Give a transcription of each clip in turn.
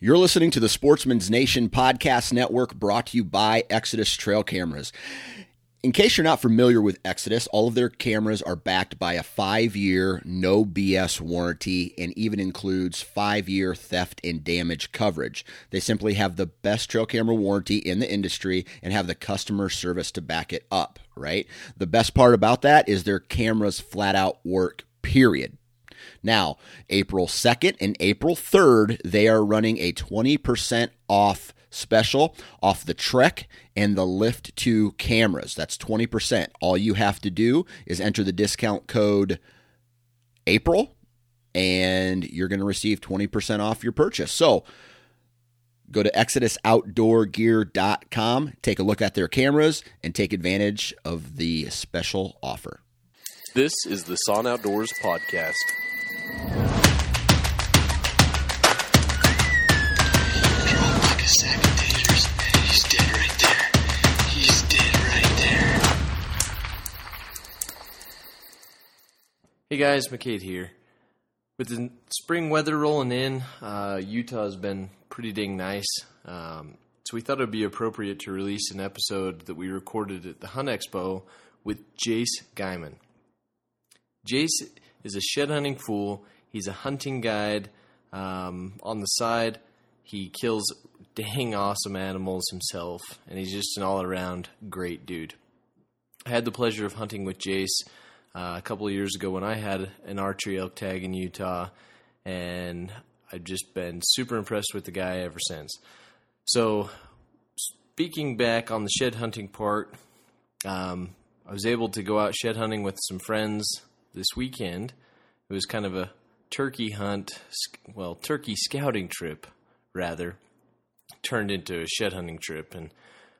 You're listening to the Sportsman's Nation Podcast Network brought to you by Exodus Trail Cameras. In case you're not familiar with Exodus, all of their cameras are backed by a five year no BS warranty and even includes five year theft and damage coverage. They simply have the best trail camera warranty in the industry and have the customer service to back it up, right? The best part about that is their cameras flat out work, period. Now, April 2nd and April 3rd, they are running a 20% off special off the Trek and the Lift 2 cameras. That's 20%. All you have to do is enter the discount code April and you're going to receive 20% off your purchase. So, go to exodusoutdoorgear.com, take a look at their cameras and take advantage of the special offer. This is the Sahn Outdoors podcast. Hey guys, McCade here. With the spring weather rolling in, uh, Utah has been pretty dang nice. Um, so we thought it would be appropriate to release an episode that we recorded at the Hunt Expo with Jace Guymon. Jace is a shed hunting fool. He's a hunting guide um, on the side. He kills dang awesome animals himself, and he's just an all around great dude. I had the pleasure of hunting with Jace uh, a couple of years ago when I had an archery elk tag in Utah, and I've just been super impressed with the guy ever since. So, speaking back on the shed hunting part, um, I was able to go out shed hunting with some friends this weekend. It was kind of a turkey hunt, well, turkey scouting trip, rather, turned into a shed hunting trip, and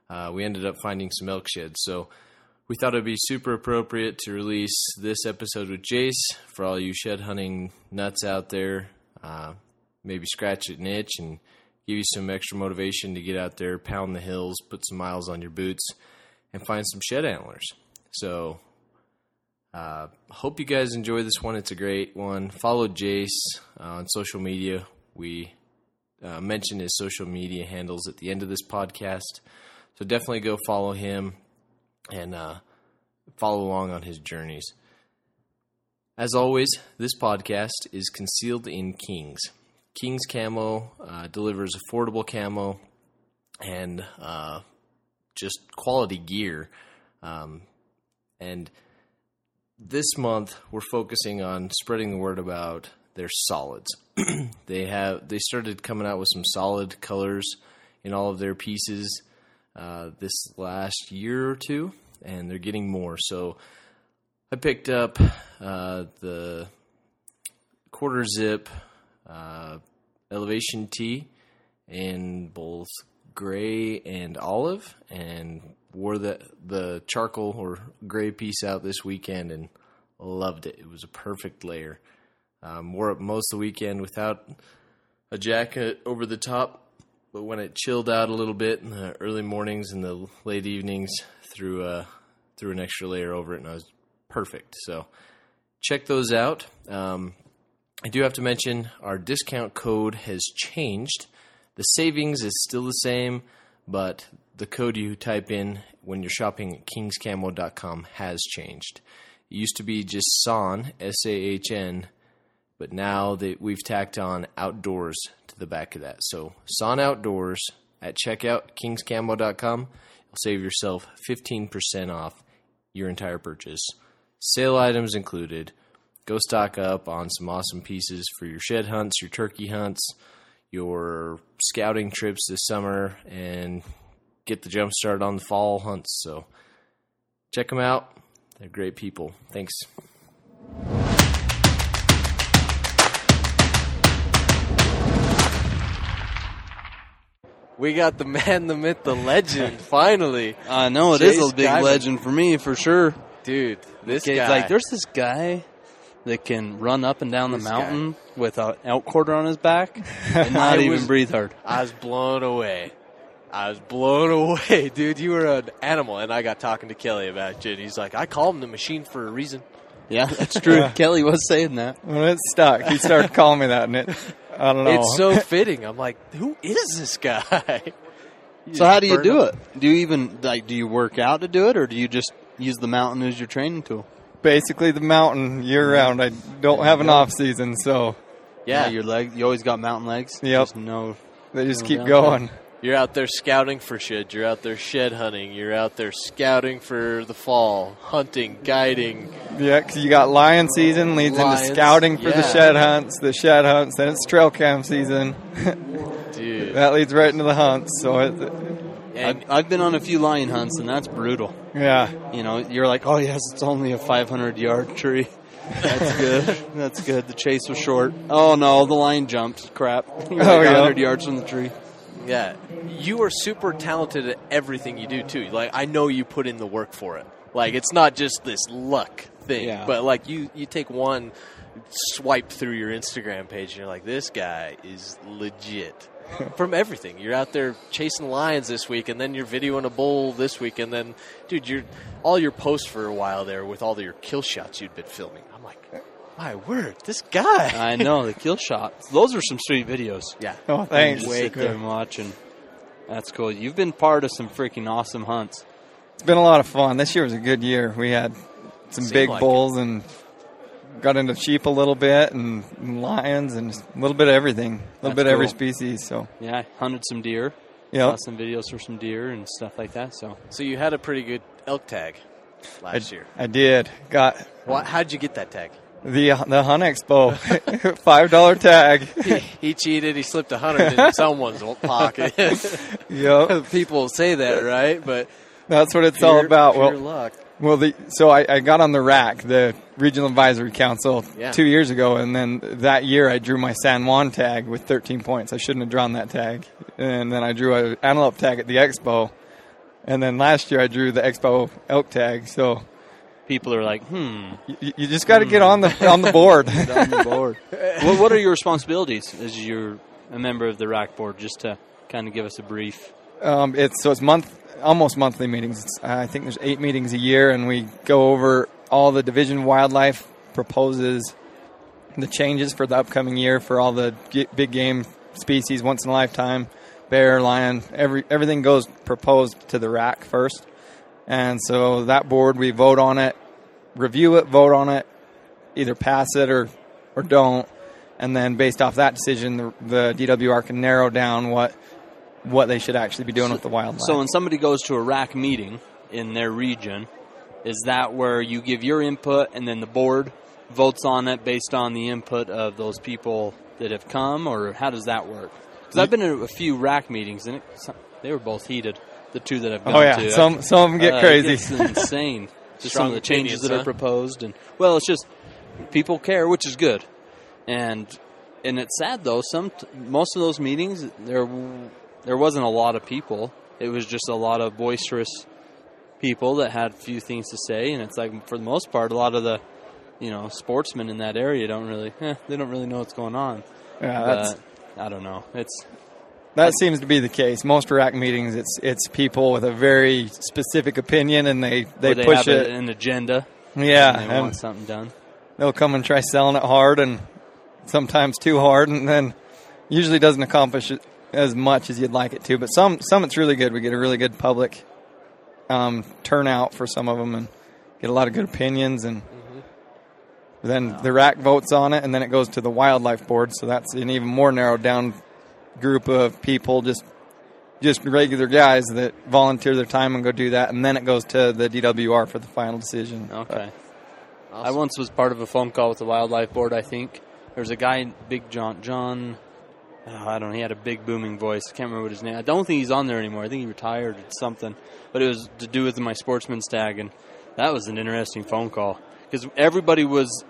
uh, we ended up finding some elk sheds. So we thought it'd be super appropriate to release this episode with Jace for all you shed hunting nuts out there. Uh, maybe scratch an itch and give you some extra motivation to get out there, pound the hills, put some miles on your boots, and find some shed antlers. So uh, hope you guys enjoy this one. It's a great one. Follow Jace uh, on social media. We uh, his social media handles at the end of this podcast. So definitely go follow him and uh, follow along on his journeys. As always, this podcast is concealed in Kings. Kings Camo uh, delivers affordable camo and uh, just quality gear. Um, and this month we're focusing on spreading the word about their solids. they have they started coming out with some solid colors in all of their pieces uh, this last year or two, and they're getting more. So I picked up uh, the quarter zip uh, elevation tee in both gray and olive, and wore the the charcoal or gray piece out this weekend and loved it. It was a perfect layer. Um, wore it most of the weekend without a jacket over the top, but when it chilled out a little bit in the early mornings and the late evenings, threw a threw an extra layer over it, and I was perfect. So check those out. Um, I do have to mention our discount code has changed. The savings is still the same, but the code you type in when you're shopping at kingscamo.com has changed. It used to be just SAHN, S A H N, but now that we've tacked on outdoors to the back of that. So SAHN Outdoors at checkout, kingscamo.com, you'll save yourself 15% off your entire purchase. Sale items included. Go stock up on some awesome pieces for your shed hunts, your turkey hunts, your scouting trips this summer, and get the jump started on the fall hunts. So check them out. They're great people. Thanks. We got the man, the myth, the legend. Finally, I know it is Chase a big Guymon. legend for me for sure. dude. This Okay, guy, like there's this guy that can run up and down the This mountain with an elk quarter on his back and not even was- breathe hard. I was blown away. I was blown away, dude. You were an animal, and I got talking to Kelly about you. And he's like, "I call him the machine for a reason." Yeah, that's true. Kelly was saying that. When it stuck, he started calling me that, and it. I don't know. It's so fitting. I'm like, who is this guy? So how do you do up. it? Do you even like? Do you work out to do it, or do you just use the mountain as your training tool? basically the mountain year round. I don't have an off season, so Yeah, your leg. You always got mountain legs. Yep. Just no. they just No keep doubt. going. You're out there scouting for shed. You're out there shed hunting. You're out there scouting for the fall, hunting, guiding. Yeah, because you got lion season leads Lions, into scouting for the shed hunts. The shed hunts, then it's trail cam season. Dude. that leads right into the hunts. So it, And I've, I've been on a few lion hunts, and that's brutal. yeah, You know, you're like, oh yes, it's only a 500 yard tree. That's good. That's good. The chase was short. Oh no, the lion jumped. Crap. You're Oh, like yeah. 100 yards from the tree. Yeah, you are super talented at everything you do too. Like I know you put in the work for it. Like it's not just this luck thing, Yeah. but like you you take one swipe through your Instagram page and you're like, this guy is legit. From everything, you're out there chasing lions this week, and then you're videoing a bull this week, and then, dude, you're all your posts for a while there with all your kill shots you'd been filming. I'm like, my word, this guy. I know the kill shots. Those are some sweet videos. yeah, oh thanks. Just sit there and watch, and that's cool. You've been part of some freaking awesome hunts. It's been a lot of fun. This year was a good year. We had some Seemed big like bulls and got into sheep a little bit and, and lions and just a little bit of everything. A little That's bit of every species. So Yeah, hunted some deer. yeah, Got some videos for some deer and stuff like that. So So you had a pretty good elk tag I, last year. I did. Got Why, how'd you get that tag? The the Hunt Expo five dollar tag. He cheated. He slipped a hundred in someone's pocket. yep, People say that, right? But that's what it's all about. Pure Well, luck. Well, the, so I, I got on the RAC, the Regional Advisory Council, Yeah. two years ago, and then that year I drew my San Juan tag with 13 points. I shouldn't have drawn that tag, and then I drew an antelope tag at the Expo, and then last year I drew the Expo elk tag. So people are like, hmm, you, you just got to get on the on the board. on the board. what, what are your responsibilities as you're a member of the RAC board? Just to kind of give us a brief. Um, it's so it's month almost monthly meetings. It's, I think there's eight meetings a year, and we go over all the division wildlife proposes the changes for the upcoming year for all the g- big game species once in a lifetime, bear, lion, every everything goes proposed to the RAC first, and so that board we vote on it, review it, vote on it, either pass it or or don't, and then based off that decision, the, the DWR can narrow down what what they should actually be doing with the wildlife. So when somebody goes to a RAC meeting in their region, is that where you give your input and then the board votes on it based on the input of those people that have come, or how does that work? Because I've been to a few RAC meetings and it, they were both heated. The two that I've been oh yeah, to, some some of them get Uh, crazy. It's insane. Just some of the changes opinions, that huh? are proposed, and well, it's just people care, which is good. And and it's sad though. Some most of those meetings there there wasn't a lot of people. It was just a lot of boisterous people that had a few things to say, and it's like for the most part, a lot of the you know sportsmen in that area don't really eh, they don't really know what's going on. yeah, that's, But I don't know. It's that seems to be the case. Most RAC meetings, it's it's people with a very specific opinion, and they they they push have it. an agenda. yeah, and they want something done. they'll come and try selling it hard, and sometimes too hard, and then usually doesn't accomplish it as much as you'd like it to. But some some it's really good. We get a really good public um, turnout for some of them, and get a lot of good opinions and. Then the RAC votes on it, and then it goes to the wildlife board. So that's an even more narrowed down group of people, just just regular guys that volunteer their time and go do that, and then it goes to the DWR for the final decision. Okay. I once was part of a phone call with the wildlife board. I think there was a guy, Big John. John, oh, I don't know. He had a big booming voice. I can't remember what his name. I don't think he's on there anymore. I think he retired or something. But it was to do with my sportsman's tag, and that was an interesting phone call because everybody was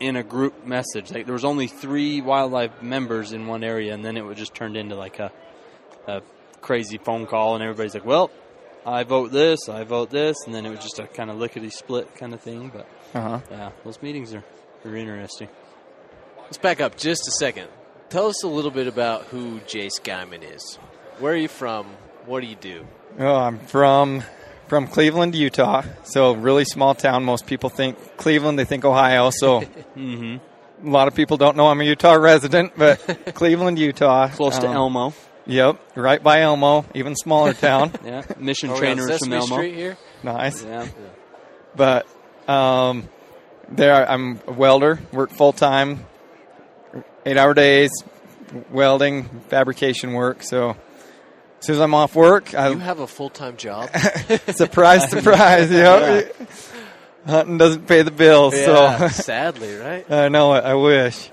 in a group message. Like there was only three wildlife members in one area, and then it would just turned into like a, a crazy phone call, and everybody's like, "Well, I vote this, I vote this," and then it was just a kind of lickety split kind of thing. But Uh-huh. yeah, those meetings are, are interesting. Let's back up just a second. Tell us a little bit about who Jace Guymon is. Where are you from? What do you do? Oh, I'm from from Cleveland, Utah. So really small town. Most people think Cleveland, they think Ohio. So Mm-hmm. a lot of people don't know I'm a Utah resident, but Cleveland, Utah, Close to Um, Elmo. Yep, right by Elmo, even smaller town. Yeah. Mission Are we on trainers from Elmo. Street here? nice. Yeah. But um, there, I'm a welder. Work full time, eight hour days, welding, fabrication work. So as soon as I'm off work, I You have a full time job. surprise, surprise. Yep. Hunting doesn't pay the bills, yeah, so sadly, right? I know it. I wish,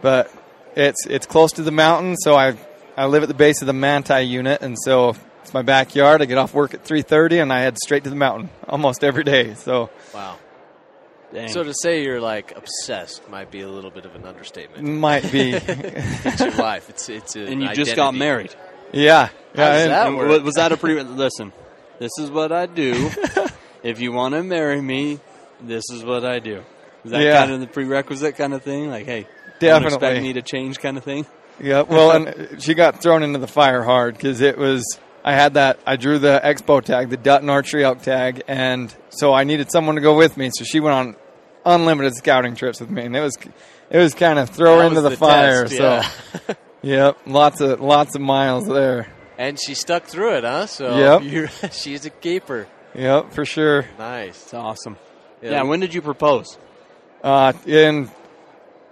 but it's it's close to the mountain, so I I live at the base of the Manti unit, and so it's my backyard. I get off work at three thirty, and I head straight to the mountain almost every day. So Wow. Dang. So to say you're like obsessed might be a little bit of an understatement. might be, It's your life. It's it's an and you just got married. yeah, yeah. and- that And was that a pre? Listen, this is what I do. if you want to marry me, this is what I do. Is that Yeah. kind of the prerequisite kind of thing? Like, hey, don't expect me to change kind of thing. Yeah, well, and she got thrown into the fire hard because it was. I had that. I drew the expo tag, the Dutton Archery Elk tag, and so I needed someone to go with me. So she went on unlimited scouting trips with me, and it was it was kind of throw her That into was the, fire. test, so, yep, lots of lots of miles there. And she stuck through it, huh? So Yep. you're, she's a keeper. Yep, for sure. Nice. It's awesome. Yeah. Yeah. when did you propose? Uh, and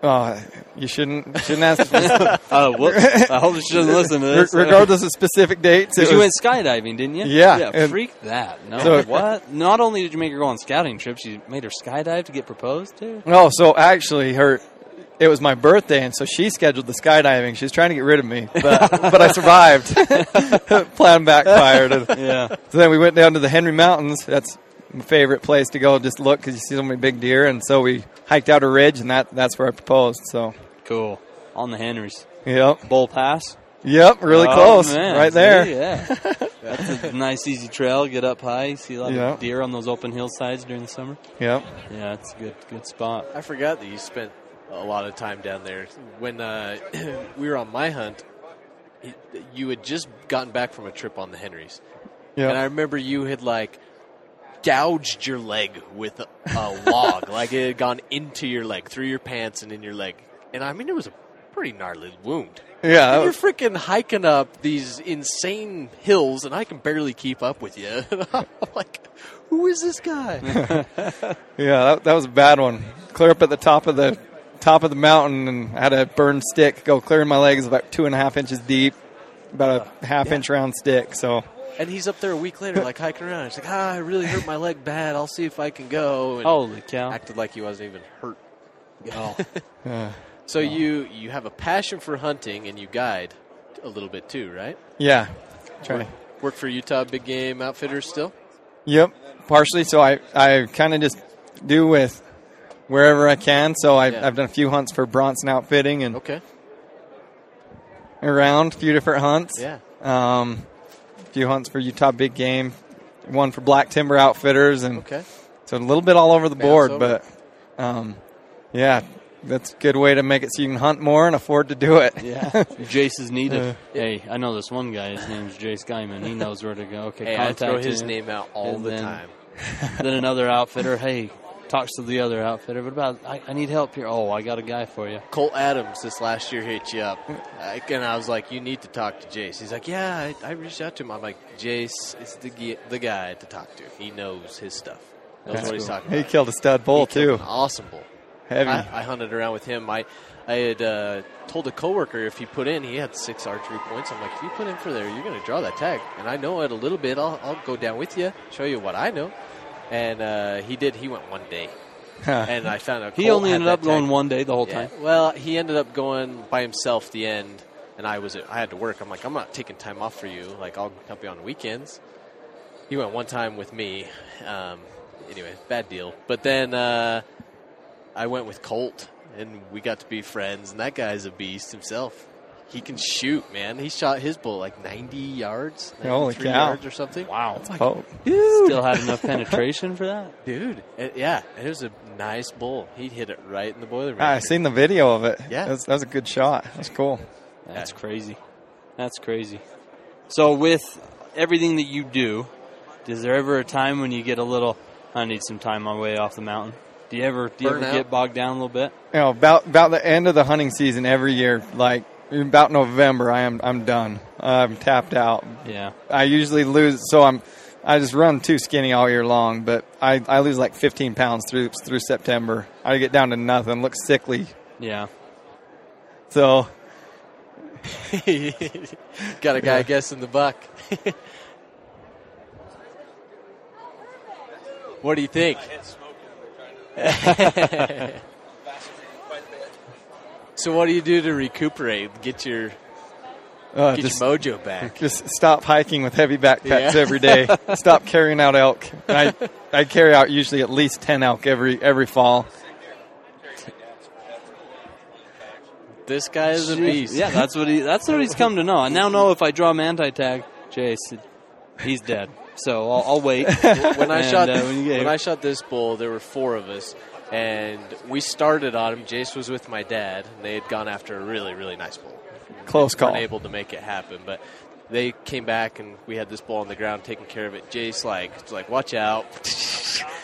uh, you shouldn't shouldn't ask. Whoops. I hope she doesn't listen to Re- this. regardless of specific dates, it Because you was- went skydiving, didn't you? Yeah, Yeah, freak that. No. So- what? Not only did you make her go on scouting trips, you made her skydive to get proposed to? Oh, so actually, her it was my birthday, and so she scheduled the skydiving. She was trying to get rid of me, but but I survived. Plan backfired. And Yeah. so then we went down to the Henry Mountains. That's my favorite place to go, just look because you see so many big deer. And so we hiked out a ridge, and that that's where I proposed. So Cool. On the Henrys. yep, Bull Pass. yep, really Oh, close, man. right See? there. Yeah. That's a nice, easy trail. Get up high. See a lot Yeah. of deer on those open hillsides during the summer. Yep. Yeah, it's a good, good spot. I forgot that you spent a lot of time down there. When uh, we were on my hunt, you had just gotten back from a trip on the Henrys, and I remember you had like gouged your leg with a, a log, like it had gone into your leg, through your pants and in your leg, and I mean it was a pretty gnarly wound. Yeah. And you're freaking hiking up these insane hills, and I can barely keep up with you. I'm like, who is this guy? Yeah, that, that was a bad one. Clear up at the top of the top of the mountain, and I had a burned stick go clear in my legs about two and a half inches deep, about a half Yeah. inch round stick. So And he's up there a week later, like hiking around. He's like, ah, I really hurt my leg bad. I'll see if I can go. And Holy cow. acted like he wasn't even hurt. Oh. uh, So you you have a passion for hunting and you guide a little bit too, right? yeah, try. Work for Utah Big Game Outfitters still. Yep, partially. So I I kind of just do with wherever I can. So I've, Yeah. I've done a few hunts for Bronson Outfitting and Okay. around a few different hunts. Yeah. Um, a few hunts for Utah Big Game, one for Black Timber Outfitters, and Okay. so a little bit all over the Bounce board. over. But um, yeah, that's a good way to make it so you can hunt more and afford to do it. Yeah. Jace is needed. Uh, hey, I know this one guy. His name's Jace Guymon. He knows where to go. Okay, Hey, I contact throw his him. name out all And the then- time. then another outfitter. Hey, talks to the other outfitter. What about? I, I need help here. Oh, I got a guy for you. Colt Adams this last year hit you up, I, and I was like, "You need to talk to Jace." He's like, "Yeah, I, I reached out to him." I'm like, "Jace is the the guy to talk to. He knows his stuff. Knows That's what he's cool. talking He killed a stud bull He too. an awesome bull. Heavy. I, I hunted around with him. I I had uh, told a coworker if he put in, he had six archery points. I'm like, if you put in for there, you're going to draw that tag. And I know it a little bit. I'll, I'll go down with you, show you what I know. And uh, he did. He went one day, and I found out He only had ended that up going tag. one day the whole Yeah. time. Well, he ended up going by himself the end, and I was I had to work. I'm like, I'm not taking time off for you. Like, I'll help you on the weekends. He went one time with me. Um, anyway, bad deal. But then uh, I went with Colt, and we got to be friends. And that guy's a beast himself. He can shoot, man. He shot his bull like 90 yards, Holy 93 cow. yards or something. Wow. oh, Still had enough penetration for that. Dude, it, yeah, it was a nice bull. He hit it right in the boiler room. I seen the video of it. Yeah. that was, that was a good shot. That's cool. That's crazy. That's crazy. So with everything that you do, is there ever a time when you get a little? I need some time away off the mountain. Do you ever do you Burn ever out? get bogged down a little bit? You know, about about the end of the hunting season every year, like about November, I am I'm done. I'm tapped out. Yeah. I usually lose, so I'm I just run too skinny all year long. But I, I lose like 15 pounds through through September. I get down to nothing, look sickly. Yeah. So Got a guy guessing the buck. what do you think? so what do you do to recuperate? Get your uh, get just your mojo back. just stop hiking with heavy backpacks Yeah. every day. stop carrying out elk. I I carry out usually at least 10 elk every every fall. This guy is a beast. Yeah, that's what he. That's what he's come to know. I now know if I draw him anti-tag, Jace, he's dead. So I'll, I'll wait. when I And, shot uh, when you get when I shot this bull, there were four of us, and we started on him. Jace was with my dad, and they had gone after a really really nice bull. Close call. weren't to make it happen, but they came back and we had this bull on the ground taking care of it. Jace like like watch out.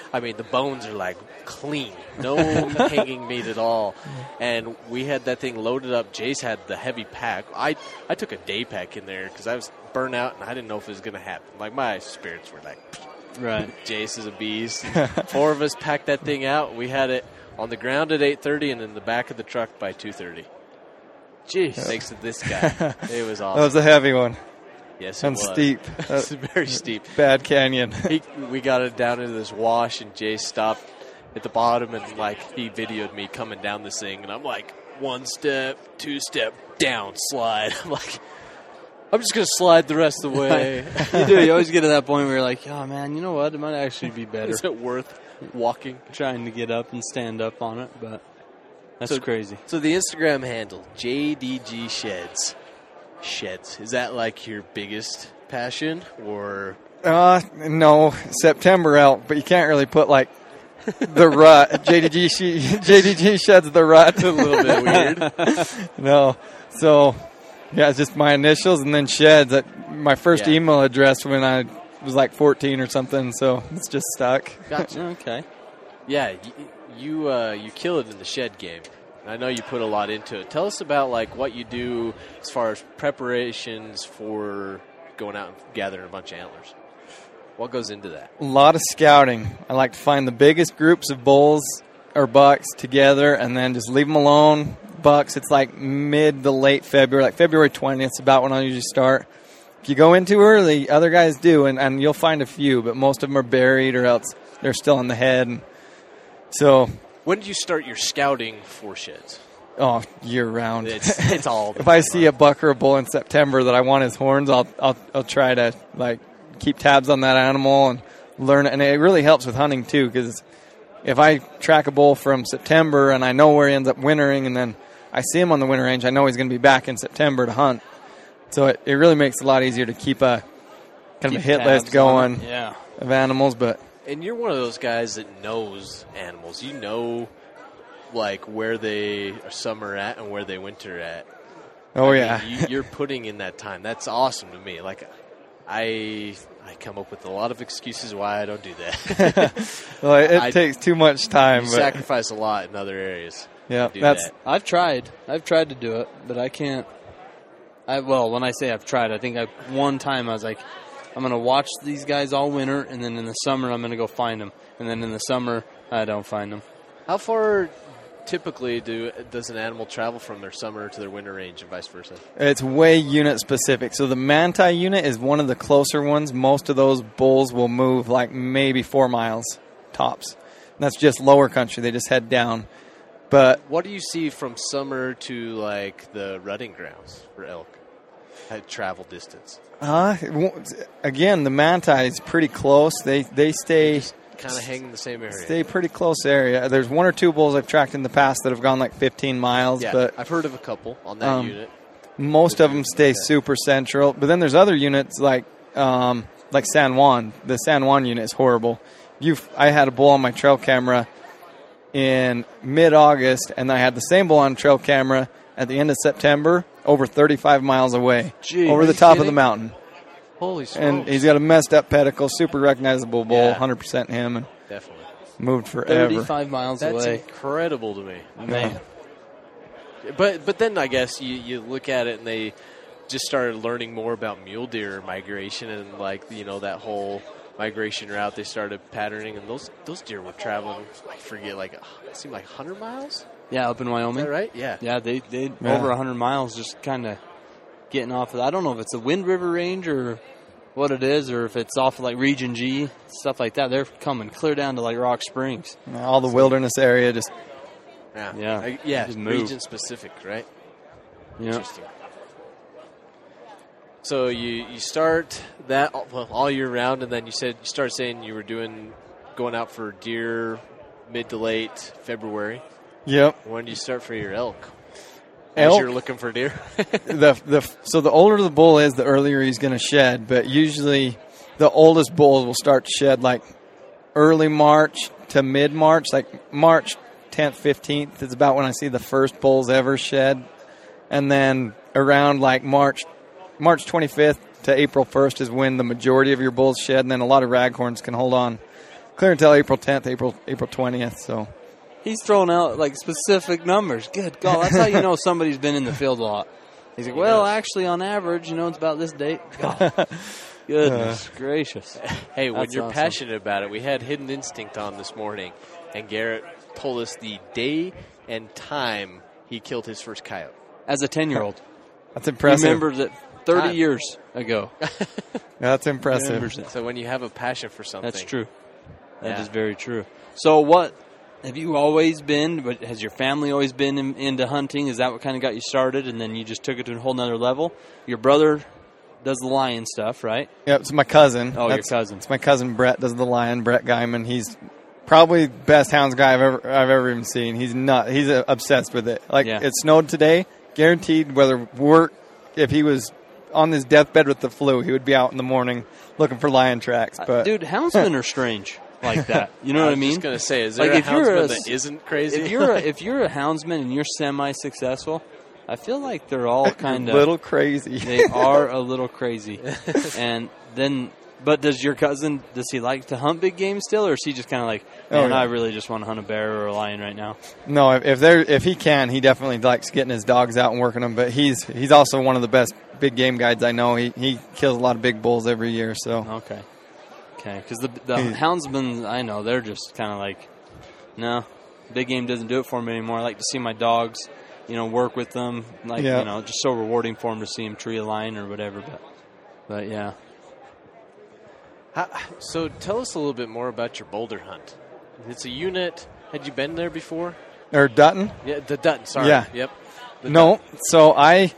I mean the bones are like clean, no hanging meat at all, and we had that thing loaded up. Jace had the heavy pack. I I took a day pack in there because I was burnt out and I didn't know if it was going to happen. Like my spirits were like right. Jace is a beast. Four of us packed that thing out. We had it on the ground at 8:30 and in the back of the truck by 2:30. Jeez. Thanks to this guy, it was awesome. That was a heavy one yes, it and was. steep. it's very steep. bad canyon. He, we got it down into this wash, and Jay stopped at the bottom, and like he videoed me coming down this thing, and I'm like, one step, two step, down, slide. I'm like, I'm just gonna slide the rest of the way. you do. You always get to that point where you're like, oh man, you know what? It might actually be better Is it worth walking? trying to get up and stand up on it, but that's So- crazy. So the Instagram handle JDG Sheds. Sheds is that like your biggest passion, or Uh, no, September out, but you can't really put like the rut. JDG she, JDG sheds the rut. a little bit weird? no, so yeah, it's just my initials and then sheds. That my first Yeah. email address when I was like 14 or something. So it's just stuck. Gotcha. Okay. Yeah, y- you uh, you kill it in the shed game. I know you put a lot into it. Tell us about like what you do as far as preparations for going out and gathering a bunch of antlers. What goes into that? A lot of scouting. I like to find the biggest groups of bulls or bucks together and then just leave them alone. Bucks, it's like mid to late February, like February 20th It's about when I usually start. If you go in too early, other guys do, and, and you'll find a few, but most of them are buried or else they're still in the head. And so, When did you start your scouting for sheds? oh, year round. It's it's all. if I see a buck or a bull in September that I want his horns, I'll I'll I'll try to like keep tabs on that animal and learn it. And it really helps with hunting too, because if I track a bull from September and I know where he ends up wintering, and then I see him on the winter range, I know he's going to be back in September to hunt. So it, it really makes it a lot easier to keep a kind of a hit list going. Yeah. of animals. But And you're one of those guys that knows animals. You know, like where they are summer at and where they winter at. oh I mean, yeah, you, you're putting in that time. That's awesome to me. Like, I I come up with a lot of excuses why I don't do that. well, it, it I- takes too much time. you but sacrifice a lot in other areas. Yeah, do that's that. I've tried. I've tried to do it, but I can't. I well, when I say I've tried, I think I one time I was like, I'm gonna watch these guys all winter, and then in the summer I'm gonna go find them, and then in the summer I don't find them. How far typically do does an animal travel from their summer to their winter range and vice versa? It's way unit specific. So the Manti unit is one of the closer ones. Most of those bulls will move like maybe four miles tops. And that's just lower country. They just head down. But What do you see from summer to like the rutting grounds for elk? At travel distance, uh, again, the Manti is pretty close. They they stay kind of hang in the same area. stay pretty close area. There's one or two bulls I've tracked in the past that have gone like 15 miles, yeah, but I've heard of a couple on that Um, unit. most of them stay super central. But then there's other units like um, like San Juan. The San Juan unit is horrible. You, I had a bull on my trail camera in mid August, and I had the same bull on trail camera at the end of September, over 35 miles away, Gee, over the you top of the mountain. Holy smokes! and he's got a messed up pedicle, super recognizable bull, Yeah. 100% him, and definitely. moved forever. 35 miles away. That's away. incredible to me. Man. But but then I guess you, you look at it and they just started learning more about mule deer migration and like you know that whole migration route they started patterning and those those deer were traveling I forget like it seemed like 100 miles. Yeah, up in Is Wyoming. that right? Yeah. Yeah, they they Yeah. over 100 miles just kind of getting off of I don't know if it's the Wind River Range or what it is or if it's off of like Region G, stuff like that. They're coming clear down to like Rock Springs. All the wilderness area just Yeah. Yeah. I- yeah. Just. Region specific, right? Yeah. Interesting. So you you start that all- well, all year round, and then you said you started saying you were doing going out for deer mid to late February. Yep. When do you start for your elk? As you're looking for deer. the the so the older the bull is, the earlier he's going to shed. But usually, the oldest bulls will start to shed like early March to mid March, like March 10th, 15th is about when I see the first bulls ever shed, and then around like March March 25th to April 1st is when the majority of your bulls shed, and then a lot of raghorns can hold on clear until April 10th, April April 20th. So He's throwing out like specific numbers. Good God, that's how you know somebody's been in the field a lot. He's like, well, actually, on average, you know, it's about this date. God. Goodness gracious. hey, when That's you're awesome. passionate about it, we had Hidden Instinct on this morning, and Garrett told us the day and time he killed his first coyote. As a 10 year old, that's impressive. remembers it 30 Time. years ago. that's impressive. Remembers it. So when you have a passion for something, That's true. That is Yeah. very true. So, what have you always been? But has your family always been in, into hunting? Is that what kind of got you started, and then you just took it to a whole nother level? Your brother does the lion stuff, right? Yep, it's my cousin. Oh, your cousin. It's my cousin Brett does the lion. Brett Guymon. He's probably best hounds guy I've ever I've ever even seen. He's not. He's uh, obsessed with it. Like Yeah. it snowed today. Guaranteed, whether work if he was on his deathbed with the flu, he would be out in the morning looking for lion tracks. But Uh, Dude, houndsmen are strange like that. You know I what I was mean? just gonna say, is there Like, a if you're houndsman a- that isn't crazy? if you're a, if you're a houndsman and you're semi successful, I feel like they're all kind a of little crazy. they are a little crazy. and then, but does your cousin does he like to hunt big game still, or is he just kind of like, Oh, man, yeah. I really just want to hunt a bear or a lion right now? no, if, if there if he can, he definitely likes getting his dogs out and working them. But he's he's also one of the best big game guides I know. He he kills a lot of big bulls every year. So Okay, okay, because the the houndsmen I know they're just kind of like, no, big game doesn't do it for me anymore. I like to see my dogs, you know, work with them. Like Yeah. you know, just so rewarding for them to see them tree a lion or whatever. But but yeah. How, so tell us a little bit more about your boulder hunt. It's a unit. Had you been there before? or Dutton. Yeah, the Dutton. Sorry. Yeah. Yep. The No, so I,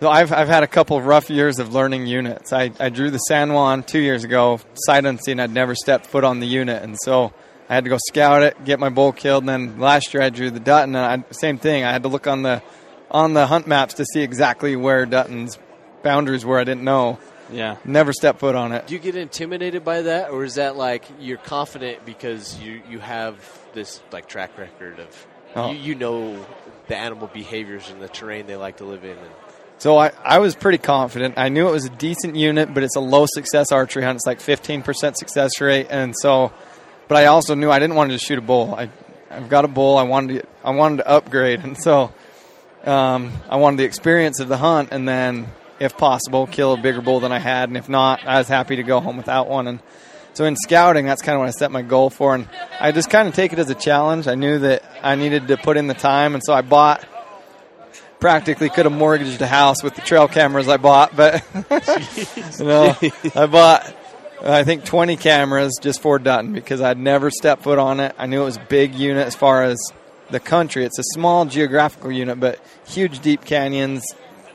so I've I've had a couple of rough years of learning units. I, I drew the San Juan two years ago, sight unseen. I'd never stepped foot on the unit, and so I had to go scout it, get my bull killed. And then last year I drew the Dutton, and I, same thing. I had to look on the on the hunt maps to see exactly where Dutton's boundaries were. I didn't know. Yeah. Never step foot on it. Do you get intimidated by that, or is that like you're confident because you you have this like track record of Oh. you, you know the animal behaviors and the terrain they like to live in? And, So I, I was pretty confident. I knew it was a decent unit, but it's a low success archery hunt. It's like 15% success rate. And so, but I also knew I didn't want to just shoot a bull. I, I've got a bull. I wanted to, I wanted to upgrade. And so, um, I wanted the experience of the hunt and then, if possible, kill a bigger bull than I had. And if not, I was happy to go home without one. And so in scouting, that's kind of what I set my goal for. And I just kind of take it as a challenge. I knew that I needed to put in the time. And so I bought, practically could have mortgaged a house with the trail cameras I bought, but you know, I bought I think 20 cameras just for Dutton because I'd never stepped foot on it. I knew it was a big unit as far as the country. It's a small geographical unit, but huge deep canyons,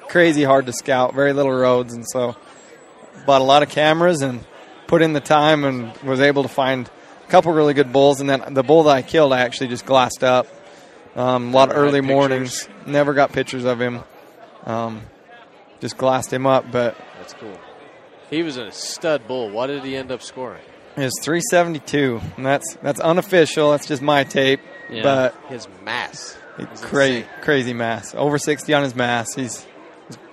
crazy hard to scout, very little roads, and so bought a lot of cameras and put in the time and was able to find a couple really good bulls. And then the bull that I killed, I actually just glassed up. Um, a lot of early pictures? mornings. Never got pictures of him. Um, just glassed him up, but that's cool. He was a stud bull. What did he end up scoring? was 372, and that's that's unofficial. That's just my tape, Yeah. but His mass. crazy, crazy mass. Over 60 on his mass. He's,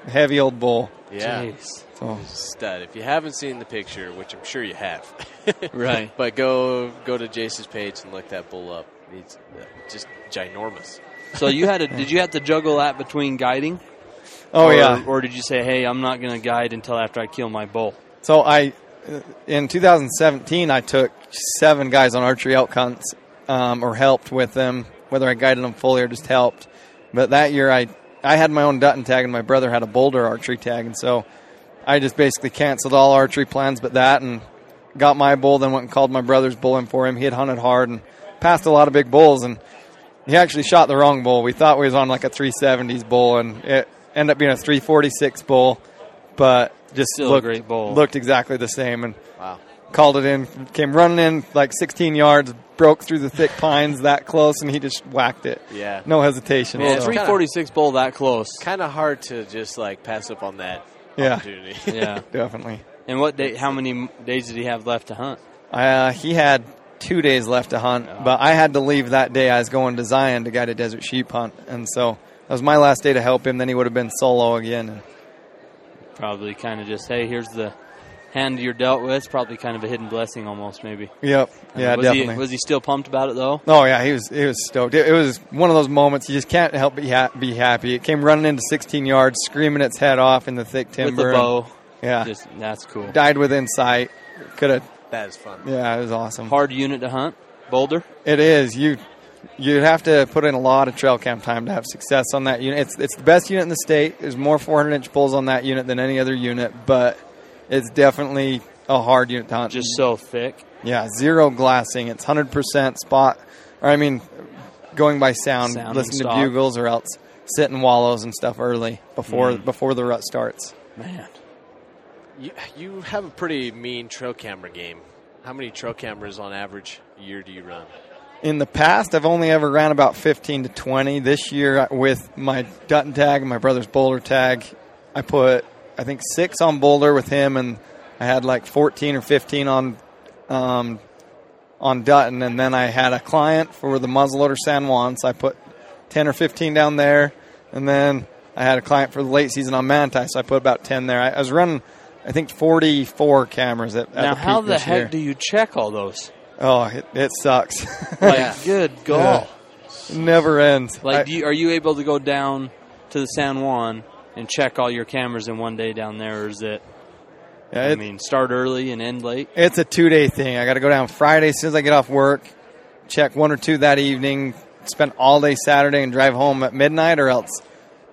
heavy old bull. Yeah. Jeez. So Stud. If you haven't seen the picture, which I'm sure you have, Right. but go go to Jace's page and look that bull up. It's uh, just ginormous. So you had to, did you have to juggle that between guiding? oh or, yeah. Or did you say, hey, I'm not going to guide until after I kill my bull? So I, in 2017, I took seven guys on archery elk hunts, um, or helped with them, whether I guided them fully or just helped. But that year, I I had my own Dutton tag, and my brother had a Boulder archery tag, and so I just basically canceled all archery plans but that, and got my bull. Then went and called my brother's bull in for him. He had hunted hard and passed a lot of big bulls, and he actually shot the wrong bull. We thought we was on like a 370s bull, and it ended up being a 346 bull, but just Still a looked, great bull. looked exactly the same. And Wow. Called it in, came running in like 16 yards, broke through the thick pines that close, and he just whacked it. Yeah. No hesitation. Well, it's So, 346 bull that close. Kind of hard to just like pass up on that Yeah. opportunity. Yeah. definitely. And what day? How many days did he have left to hunt? Uh, he had two days left to hunt, but I had to leave that day. I was going to Zion to guide a desert sheep hunt, and so that was my last day to help him. Then he would have been solo again. Probably kind of just, hey, here's the hand you're dealt with. Probably kind of a hidden blessing, almost maybe. Yep. Yeah, was definitely. He, was he still pumped about it though? Oh yeah, he was he was stoked. It, it was one of those moments you just can't help but ha- be happy. It came running into 16 yards, screaming its head off in the thick timber. With timber. the bow. Yeah, Just that's cool. died within sight. Could have. that is fun. Yeah, it was awesome. Hard unit to hunt. Boulder. It is. You you'd have to put in a lot of trail cam time to have success on that unit. It's it's the best unit in the state. There's more 400 inch bulls on that unit than any other unit, but it's definitely a hard unit to hunt. Just so thick. yeah, zero glassing. It's 100 percent spot. Or I mean, going by sound, Sound and listen to bugles or else sit in wallows and stuff early before Mm. before the rut starts. Man. You you have a pretty mean trail camera game. How many trail cameras on average a year do you run? In the past, I've only ever ran about 15 to 20. This year, with my Dutton tag and my brother's Boulder tag, I put, I think, six on Boulder with him, and I had like 14 or 15 on um, on Dutton. And then I had a client for the muzzleloader San Juan, so I put 10 or 15 down there. And then I had a client for the late season on Manti, so I put about 10 there. I, I was running, I think, 44 cameras at, at now, the how peak the this heck year. do you check all those? oh, it, it sucks. Like, Yeah. good God. Never ends. Like, I- do you, are you able to go down to the San Juan and check all your cameras in one day down there, or is it? yeah, I mean, start early and end late. It's a two day thing. I got to go down Friday as soon as I get off work, check one or two that evening, spend all day Saturday, and drive home at midnight, or else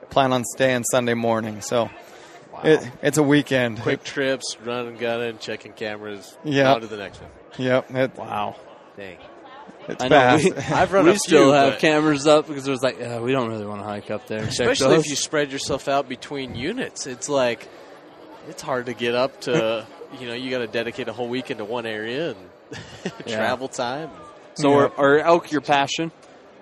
plan on staying Sunday morning. So it, it's a weekend. Quick trips, running, gunning, checking cameras. Yeah. On to the next one. Yep, it, Wow. Dang. It's I know. fast. We, I've run we a still few, have cameras up because it was like, uh, we don't really want to hike up there and check Especially those. if you spread yourself out between units. It's like it's hard to get up to. you know, you got to dedicate a whole weekend to one area and Yeah. travel time. so, Yeah. are, are elk your passion?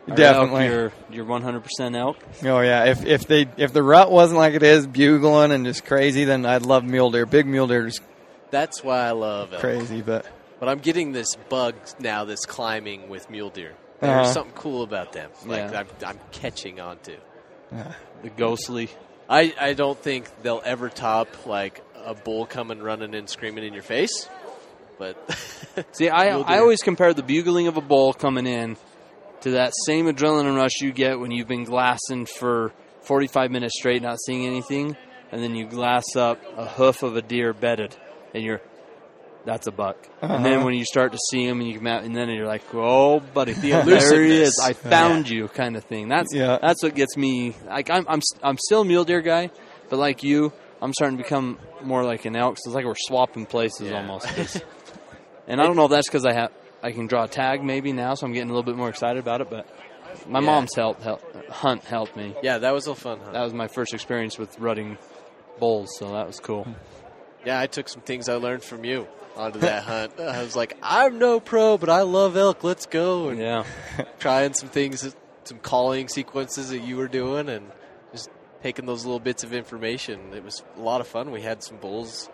Are Definitely. elk your your 100% elk. Oh yeah, if if they if the rut wasn't like it is, bugling and just crazy, then I'd love mule deer. Big mule deer is That's why I love elk. crazy, but But I'm getting this bug now that's climbing with mule deer. There's Uh-huh. something cool about them. Like Yeah. I'm, I'm catching on to. The ghostly. I, I don't think they'll ever top like a bull coming running and screaming in your face. But See, I I always compare the bugling of a bull coming in to that same adrenaline rush you get when you've been glassing for 45 minutes straight, not seeing anything, and then you glass up a hoof of a deer bedded, and you're that's a buck. And then Uh-huh. when you start to see him, and you come out, and then you're like, "Oh, buddy, The there he elusiveness. is! I found you!" Kind of thing. That's Yeah. that's what gets me. Like I'm I'm I'm still a mule deer guy, but like you, I'm starting to become more like an elk. So it's like we're swapping places Yeah. almost. 'cause- and I don't know if that's because I have I can draw a tag maybe now, so I'm getting a little bit more excited about it. But my Yeah. mom's help, help hunt helped me. yeah, that was a fun hunt. That was my first experience with rutting bulls, so that was cool. Yeah, I took some things I learned from you onto that hunt. I was like, I'm no pro, but I love elk. Let's go and Yeah, trying some things, some calling sequences that you were doing, and just taking those little bits of information. It was a lot of fun. We had some bulls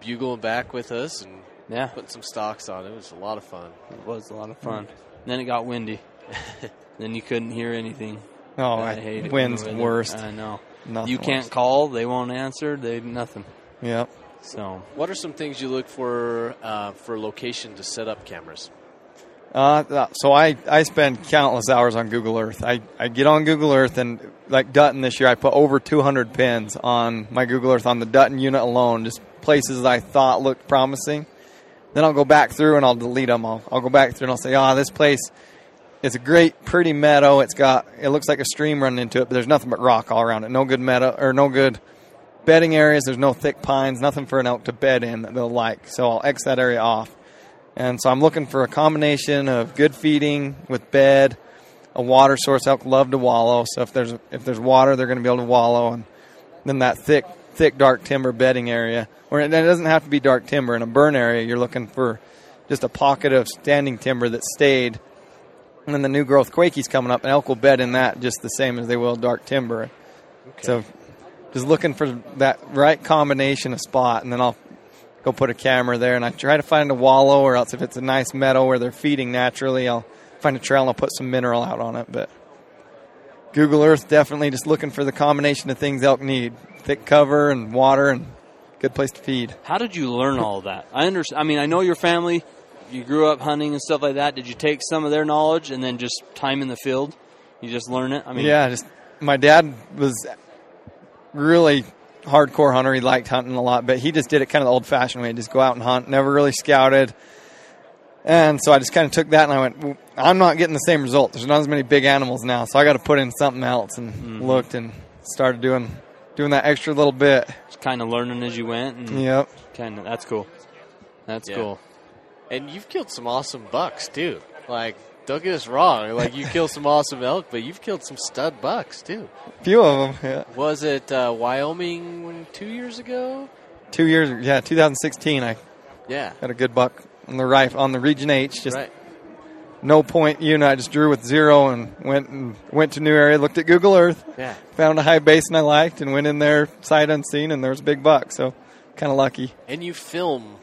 bugling back with us and yeah, putting some stocks on. It was a lot of fun. it was a lot of fun. then it got windy. then you couldn't hear anything. oh, I I hate it. wind's the the worst. I know. Nothing you can't works. call, they won't answer, they nothing. Yep. So What are some things you look for uh, for location to set up cameras? Uh, so I, I spend countless hours on Google Earth. I, I get on Google Earth and like Dutton this year, I put over 200 pins on my Google Earth on the Dutton unit alone, just places I thought looked promising. Then I'll go back through and I'll delete them. I'll, I'll go back through and I'll say, oh, this place is a great, pretty meadow. It's got, it looks like a stream running into it, but there's nothing but rock all around it. No good meadow or no good bedding areas. There's no thick pines, nothing for an elk to bed in that they'll like. So I'll X that area off. And so I'm looking for a combination of good feeding with bed, a water source. Elk love to wallow, so if there's if there's water, they're going to be able to wallow, and then that thick, thick dark timber bedding area. Or it doesn't have to be dark timber. In a burn area, you're looking for just a pocket of standing timber that stayed. And then the new growth quakey's coming up, and elk will bed in that just the same as they will dark timber. So just looking for that right combination of spot, and then I'll go put a camera there, and I try to find a wallow, or else if it's a nice meadow where they're feeding naturally, I'll find a trail and I'll put some mineral out on it. But Google Earth definitely just looking for the combination of things elk need: thick cover and water and good place to feed. how did you learn all that? I understand. I mean, I know your family. You grew up hunting and stuff like that. Did you take some of their knowledge and then just time in the field? You just learn it. I mean, yeah, just my dad was really hardcore hunter. He liked hunting a lot, but he just did it kind of the old fashioned way. Just go out and hunt. Never really scouted. And so I just kind of took that and I went, "Well, I'm not getting the same result. There's not as many big animals now, so I got to put in something else. And mm-hmm. looked and started doing doing that extra little bit. just kind of learning as you went. And Yep. kind of that's cool. That's Yeah. cool. And you've killed some awesome bucks too. Like, don't get us wrong. Like, you killed some awesome elk, but you've killed some stud bucks too. A few of them. Yeah. Was it uh, Wyoming two years ago? Two years. Yeah, 2016. I Yeah. got a good buck on the rifle on the Region H. Just right. no point unit. I just drew with zero and went and went to new area. Looked at Google Earth. Yeah. found a high basin I liked and went in there sight unseen, and there was a big buck. So kind of lucky. And you film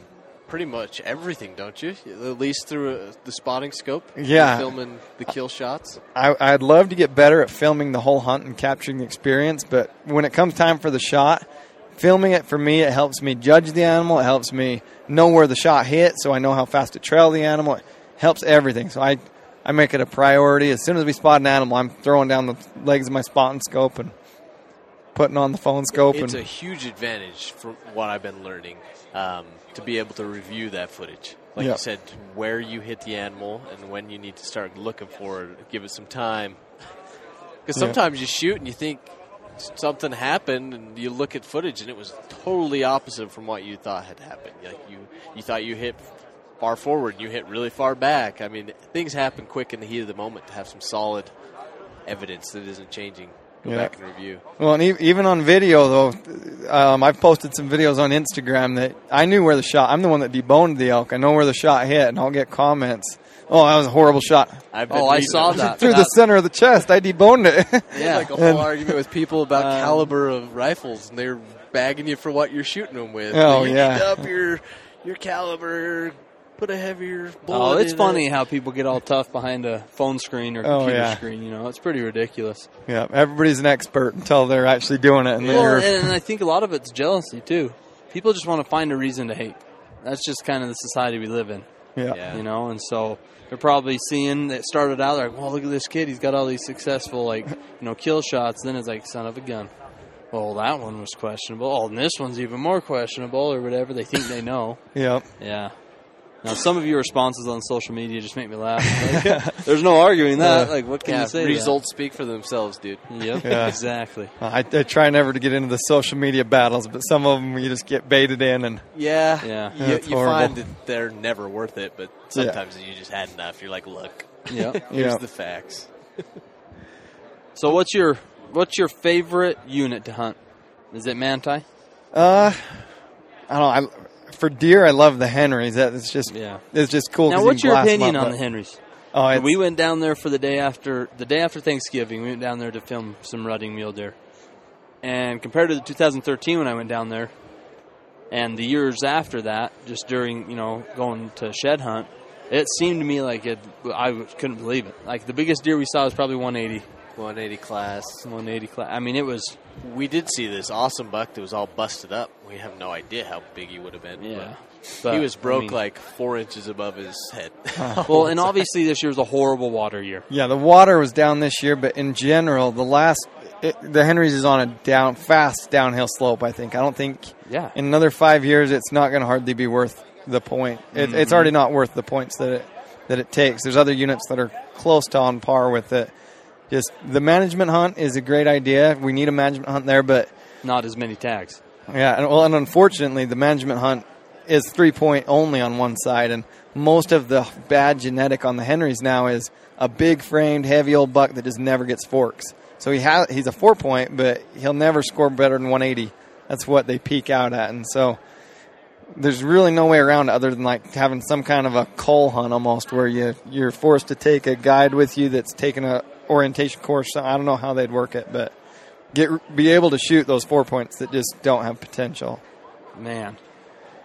pretty much everything, don't you? At least through uh, the spotting scope. Yeah. filming the kill shots. I, I'd love to get better at filming the whole hunt and capturing the experience, but when it comes time for the shot, filming it for me, it helps me judge the animal. It helps me know where the shot hit, so I know how fast to trail the animal. It helps everything. So I, I make it a priority. As soon as we spot an animal, I'm throwing down the legs of my spotting scope and putting on the phone scope. It's a huge advantage from what I've been learning um, to be able to review that footage. Like you said, where you hit the animal and when you need to start looking for it, give it some time. Because Yeah. sometimes you shoot and you think something happened, and you look at footage and it was totally opposite from what you thought had happened. Like you, you thought you hit far forward, and you hit really far back. I mean, things happen quick in the heat of the moment to have some solid evidence that isn't changing. Go Yeah. back and review. Well, and e- even on video though, um, I've posted some videos on Instagram that I knew where the shot. I'm the one that deboned the elk. I know where the shot hit, and I'll get comments. Oh, that was a horrible shot I've been Oh, I saw it. that. through the center of the chest. I deboned it. Yeah. like a whole argument with people about Um, caliber of rifles, and they're bagging you for what you're shooting them with. Oh, you yeah. need up your your caliber. Put a heavier bullet. Oh, it's in funny it. how people get all tough behind a phone screen or Oh, computer yeah. screen. You know, it's pretty ridiculous. yeah, everybody's an expert until they're actually doing it, and Well, you're and, and I think a lot of it's jealousy too. People just want to find a reason to hate. That's just kind of the society we live in, yeah. Yeah. you know. And so they're probably seeing that started out like, "Well, look at this kid. He's got all these successful like you know kill shots." Then it's like, "Son of a gun." Well, that one was questionable. Oh, and this one's even more questionable, or whatever. They think they know. yeah. Yeah. Now, some of your responses on social media just make me laugh. Like, there's no arguing that. Like, what can Yeah, you say? results speak for themselves, dude. Yep. Yeah. Exactly. I, I try never to get into the social media battles, but some of them you just get baited in, and Yeah, Yeah. You, you find that they're never worth it, but sometimes you just had enough. You're like, look, Yep. here's Yeah. the facts. So, what's your what's your favorite unit to hunt? Is it manti? uh, I don't. know. I, for deer, I love the Henrys. That it's just Yeah. it's just cool. 'cause Now, what's can your opinion up, on the Henrys? Oh, we went down there for the day after the day after Thanksgiving. We went down there to film some rutting mule deer, and compared to the 2013 when I went down there, and the years after that, just during you know going to shed hunt, it seemed to me like it. I couldn't believe it. Like the biggest deer we saw was probably 180, 180 class. 180 class. I mean, it was We did see this awesome buck that was all busted up. We have no idea how big he would have been. yeah. but But, he was I broke mean- like four inches above his head. Well, and obviously this year was a horrible water year. Yeah, the water was down this year, but in general, the last it, the Henrys is on a down fast downhill slope. I think. I don't think Yeah. in another five years it's not going to hardly be worth the point. It, It's mm-hmm. already not worth the points that it that it takes. There's other units that are close to on par with it. Just the management hunt is a great idea. We need a management hunt there, but Not as many tags. yeah, and, well, and unfortunately, the management hunt is three point only on one side, and most of the bad genetic on the Henrys now is a big framed, heavy old buck that just never gets forks. So he has he's a four point, but he'll never score better than 180. That's what they peak out at, and so there's really no way around it other than like having some kind of a coal hunt almost, where you you're forced to take a guide with you that's taken a orientation course. So I don't know how they'd work it, but get be able to shoot those four points that just don't have potential. Man.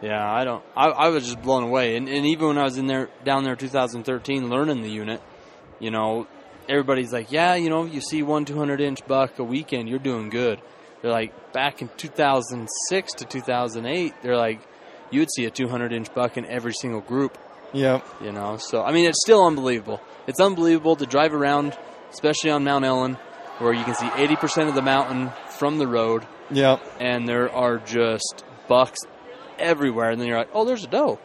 Yeah, I don't. I, I was just blown away, and, and even when I was in there down there, 2013, learning the unit, you know, everybody's like, yeah, you know, you see one 200 inch buck a weekend, you're doing good. They're like, back in 2006 to 2008, they're like, you would see a 200 inch buck in every single group, Yep. you know. So I mean, it's still unbelievable. It's unbelievable to drive around, especially on Mount Ellen, where you can see 80% of the mountain from the road Yep. and there are just bucks everywhere. And then you're like, oh, there's a doe.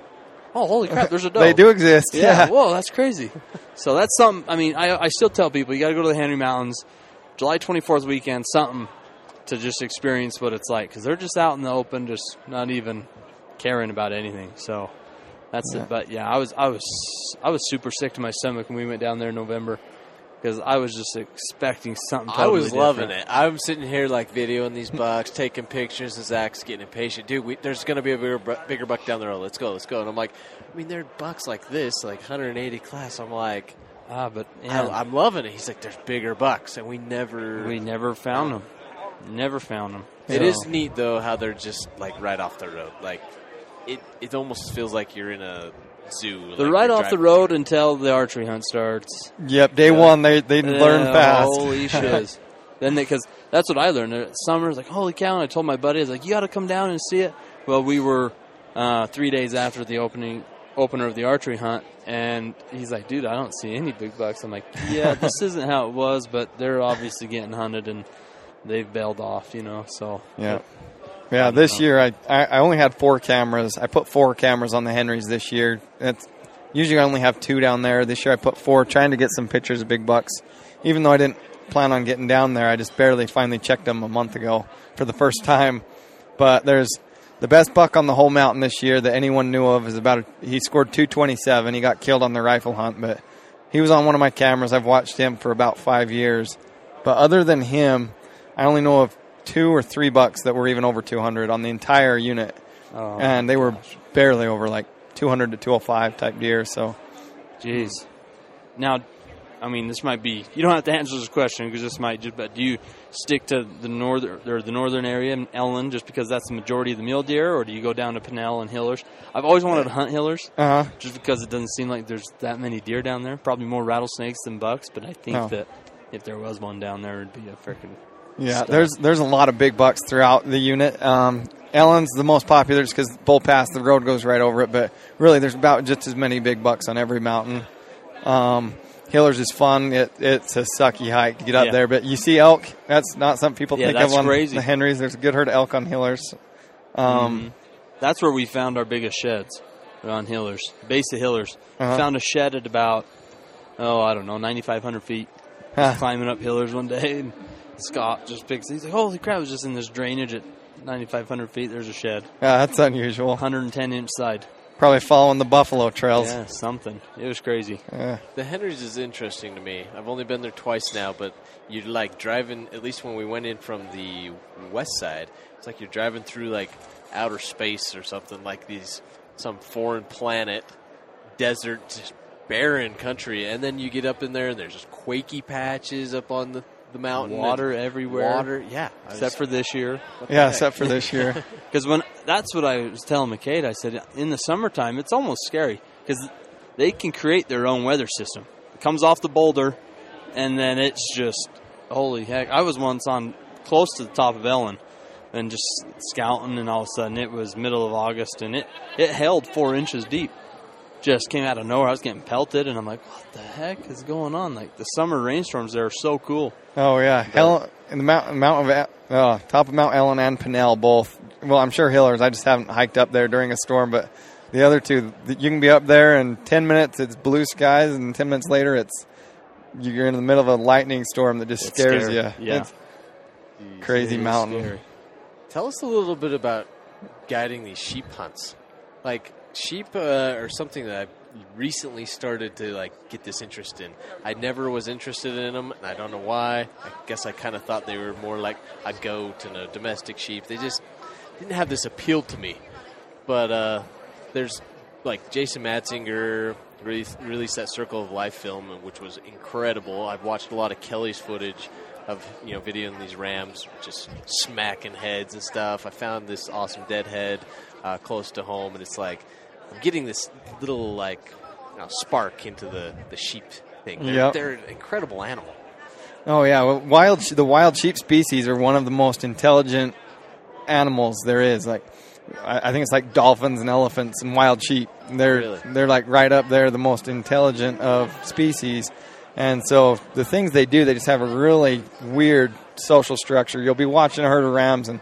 Oh, holy crap, there's a doe. They do exist. Yeah, Yeah. whoa, that's crazy. so that's something. I mean, I, I still tell people you got to go to the Henry Mountains, July 24th weekend, something to just experience what it's like because they're just out in the open, just not even caring about anything. So that's it. But yeah, I was I was I was super sick to my stomach when we went down there in November because I was just expecting something. I Totally was loving it. I'm sitting here like videoing these bucks, taking pictures, and Zach's getting impatient. Dude, we, there's going to be a bigger, bigger buck down the road. Let's go, let's go. And I'm like, I mean, there are bucks like this, like 180 class. I'm like, Ah, but yeah, I, I'm loving it. He's like, there's bigger bucks, and we never. we never found them. Never found them. It is neat though how they're just like right off the road. Like it, it almost feels like you're in a zoo. They're like, right off the driving- road until the archery hunt starts. Yep. Day one, they they learn fast. Holy shiz. then because that's what I learned. Uh, Summer was like, holy cow! And I told my buddy, I was like, you got to come down and see it. Well, we were uh, three days after the opening opener of the archery hunt, and he's like, dude, I don't see any big bucks. I'm like, yeah, this isn't how it was, but they're obviously getting hunted and they've bailed off, you know. So Yeah. Yeah, this year I, I only had four cameras. I put four cameras on the Henrys this year. That's usually I only have two down there. This year I put four, trying to get some pictures of big bucks. Even though I didn't plan on getting down there, I just barely finally checked them a month ago for the first time. But there's the best buck on the whole mountain this year that anyone knew of is about a, he scored 227. He got killed on the rifle hunt, but he was on one of my cameras. I've watched him for about five years. But other than him, I only know of two or three bucks that were even over 200 on the entire unit, oh, and they were barely over like 200 to 205 type deer. So Jeez. Now, I mean, this might be you don't have to answer this question because this might just. But do you stick to the northern or the northern area in Ellen just because that's the majority of the mule deer, or do you go down to Pennell and Hillers? I've always wanted to hunt Hillers uh huh. just because it doesn't seem like there's that many deer down there. Probably more rattlesnakes than bucks, but I think that if there was one down there, it'd be a freaking Yeah, Stuff. there's there's a lot of big bucks throughout the unit. Um, Ellen's the most popular just because Bull Pass, the road goes right over it. But really, there's about just as many big bucks on every mountain. Um, Hillers is fun. It, it's a sucky hike to get up Yeah. there, but you see elk. That's not something people Yeah, think of on crazy. the Henrys. There's a good herd of elk on Hillers. Um, That's where we found our biggest sheds on Hillers, base of Hillers. Uh-huh. Found a shed at about, oh, I don't know, 9,500 feet. Huh. Climbing up Hillers one day, and Scott just picks. He's like, "Holy crap!" I was just in this drainage at 9,500 feet. There's a shed, yeah, that's unusual. 110 inch side. Probably following the buffalo trails. Yeah, something. It was crazy. Yeah. The Henrys is interesting to me. I've only been there twice now, but you're like driving. At least when we went in from the west side, it's like you're driving through like outer space or something like these some foreign planet, desert, just barren country, and then you get up in there and there's just quaky patches up on the the mountain, Water everywhere. water. Yeah, Except was- for this year, what Yeah, except for this year. because when that's what I was telling McCade. I said in the summertime, it's almost scary because they can create their own weather system. It comes off the boulder, and then it's just holy heck! I was once on close to the top of Ellen, and just scouting, and all of a sudden it was middle of August, and it it held four inches deep. Just came out of nowhere. I was getting pelted, and I'm like, "What the heck is going on?" Like the summer rainstorms there are so cool. Oh yeah, Hell, in the mountain, mount of uh, top of Mount Ellen and Pennell both. Well, I'm sure Hillers. I just haven't hiked up there during a storm, but the other two, you can be up there in 10 minutes. It's blue skies, and 10 minutes later, it's you're in the middle of a lightning storm that just It's scares scary. you. Yeah. It's crazy mountain. scary. Tell us a little bit about guiding these sheep hunts. Like sheep uh, are something that I've recently started to like get this interest in. I never was interested in them, and I don't know why. I guess I kind of thought they were more like a goat and a domestic sheep. They just didn't have this appeal to me. But uh, there's like Jason Matzinger released, released that Circle of Life film, which was incredible. I've watched a lot of Kelly's footage of you know videoing these rams just smacking heads and stuff. I found this awesome deadhead uh, close to home, and it's like I'm getting this little like you know, spark into the the sheep thing. They're, Yep. they're an incredible animal. Oh yeah, well, wild the wild sheep species are one of the most intelligent animals there is. Like I, I think it's like dolphins and elephants and wild sheep. They're Really? they're like right up there, the most intelligent of species. And so the things they do, they just have a really weird social structure. You'll be watching a herd of rams and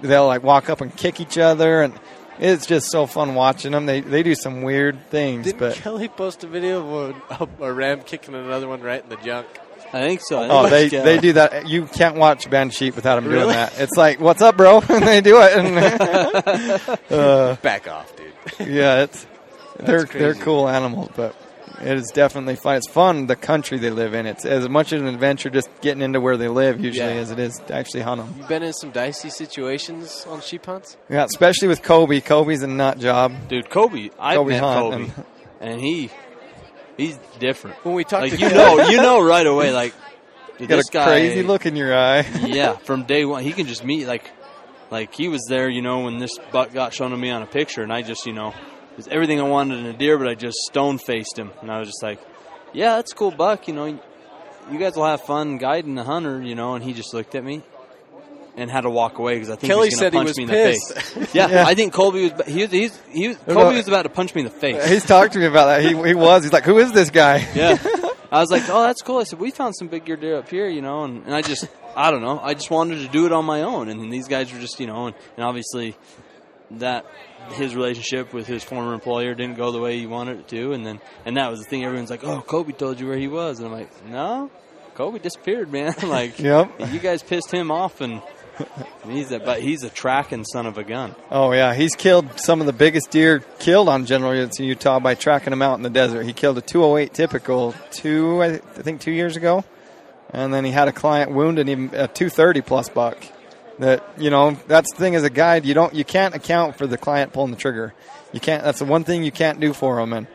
they'll like walk up and kick each other and it's just so fun watching them. They they do some weird things, Didn't but Kelly post a video of a, a ram kicking another one right in the junk? I think so. I Oh, they it's, they do that. You can't watch band sheep without them doing that. It's like, what's up, bro? and they do it. And uh, Back off, dude. yeah, it's they're That's they're cool animals, but it is definitely fun. It's fun the country they live in. It's as much of an adventure just getting into where they live usually Yeah. as it is to actually hunt them. You've been in some dicey situations on sheep hunts? Yeah, especially with Kobe. Kobe's a nut job. dude, Kobe. I Kobe met Hunt, Kobe, and- and he he's different. When we talk, Like to you know, you know right away. Like dude, Got this a guy, crazy look in your eye. yeah, from day one, he can just meet like, like he was there. You know, when this buck got shown to me on a picture, and I just, you know, it was everything I wanted in a deer, but I just stone faced him, and I was just like, yeah, that's a cool buck. You know, you guys will have fun guiding the hunter. You know, and he just looked at me. And had to walk away because I think Kelly he was said he going to was punch me in the pissed. face. Yeah, Yeah. I think Colby was. He was. He's, he was. No, Colby was about to punch me in the face. He's talked to me about that. He he was. He's like, who is this guy? Yeah. I was like, oh, that's cool. I said, we found some big gear deer up here, you know, and, and I just, I don't know, I just wanted to do it on my own. And these guys were just, you know, and, and obviously that his relationship with his former employer didn't go the way he wanted it to. And then, and that was the thing. Everyone's like, oh, Kobe told you where he was. And I'm like, no, Kobe disappeared, man. like, Yep. you guys pissed him off and he's a, but he's a tracking son of a gun. Oh yeah, he's killed some of the biggest deer killed on general units in Utah by tracking them out in the desert. He killed a 208 typical two, I think, two years ago, and then he had a client wounded him a 230 plus buck. That you know, that's the thing as a guide, you don't, you can't account for the client pulling the trigger. You can't. That's the one thing you can't do for them And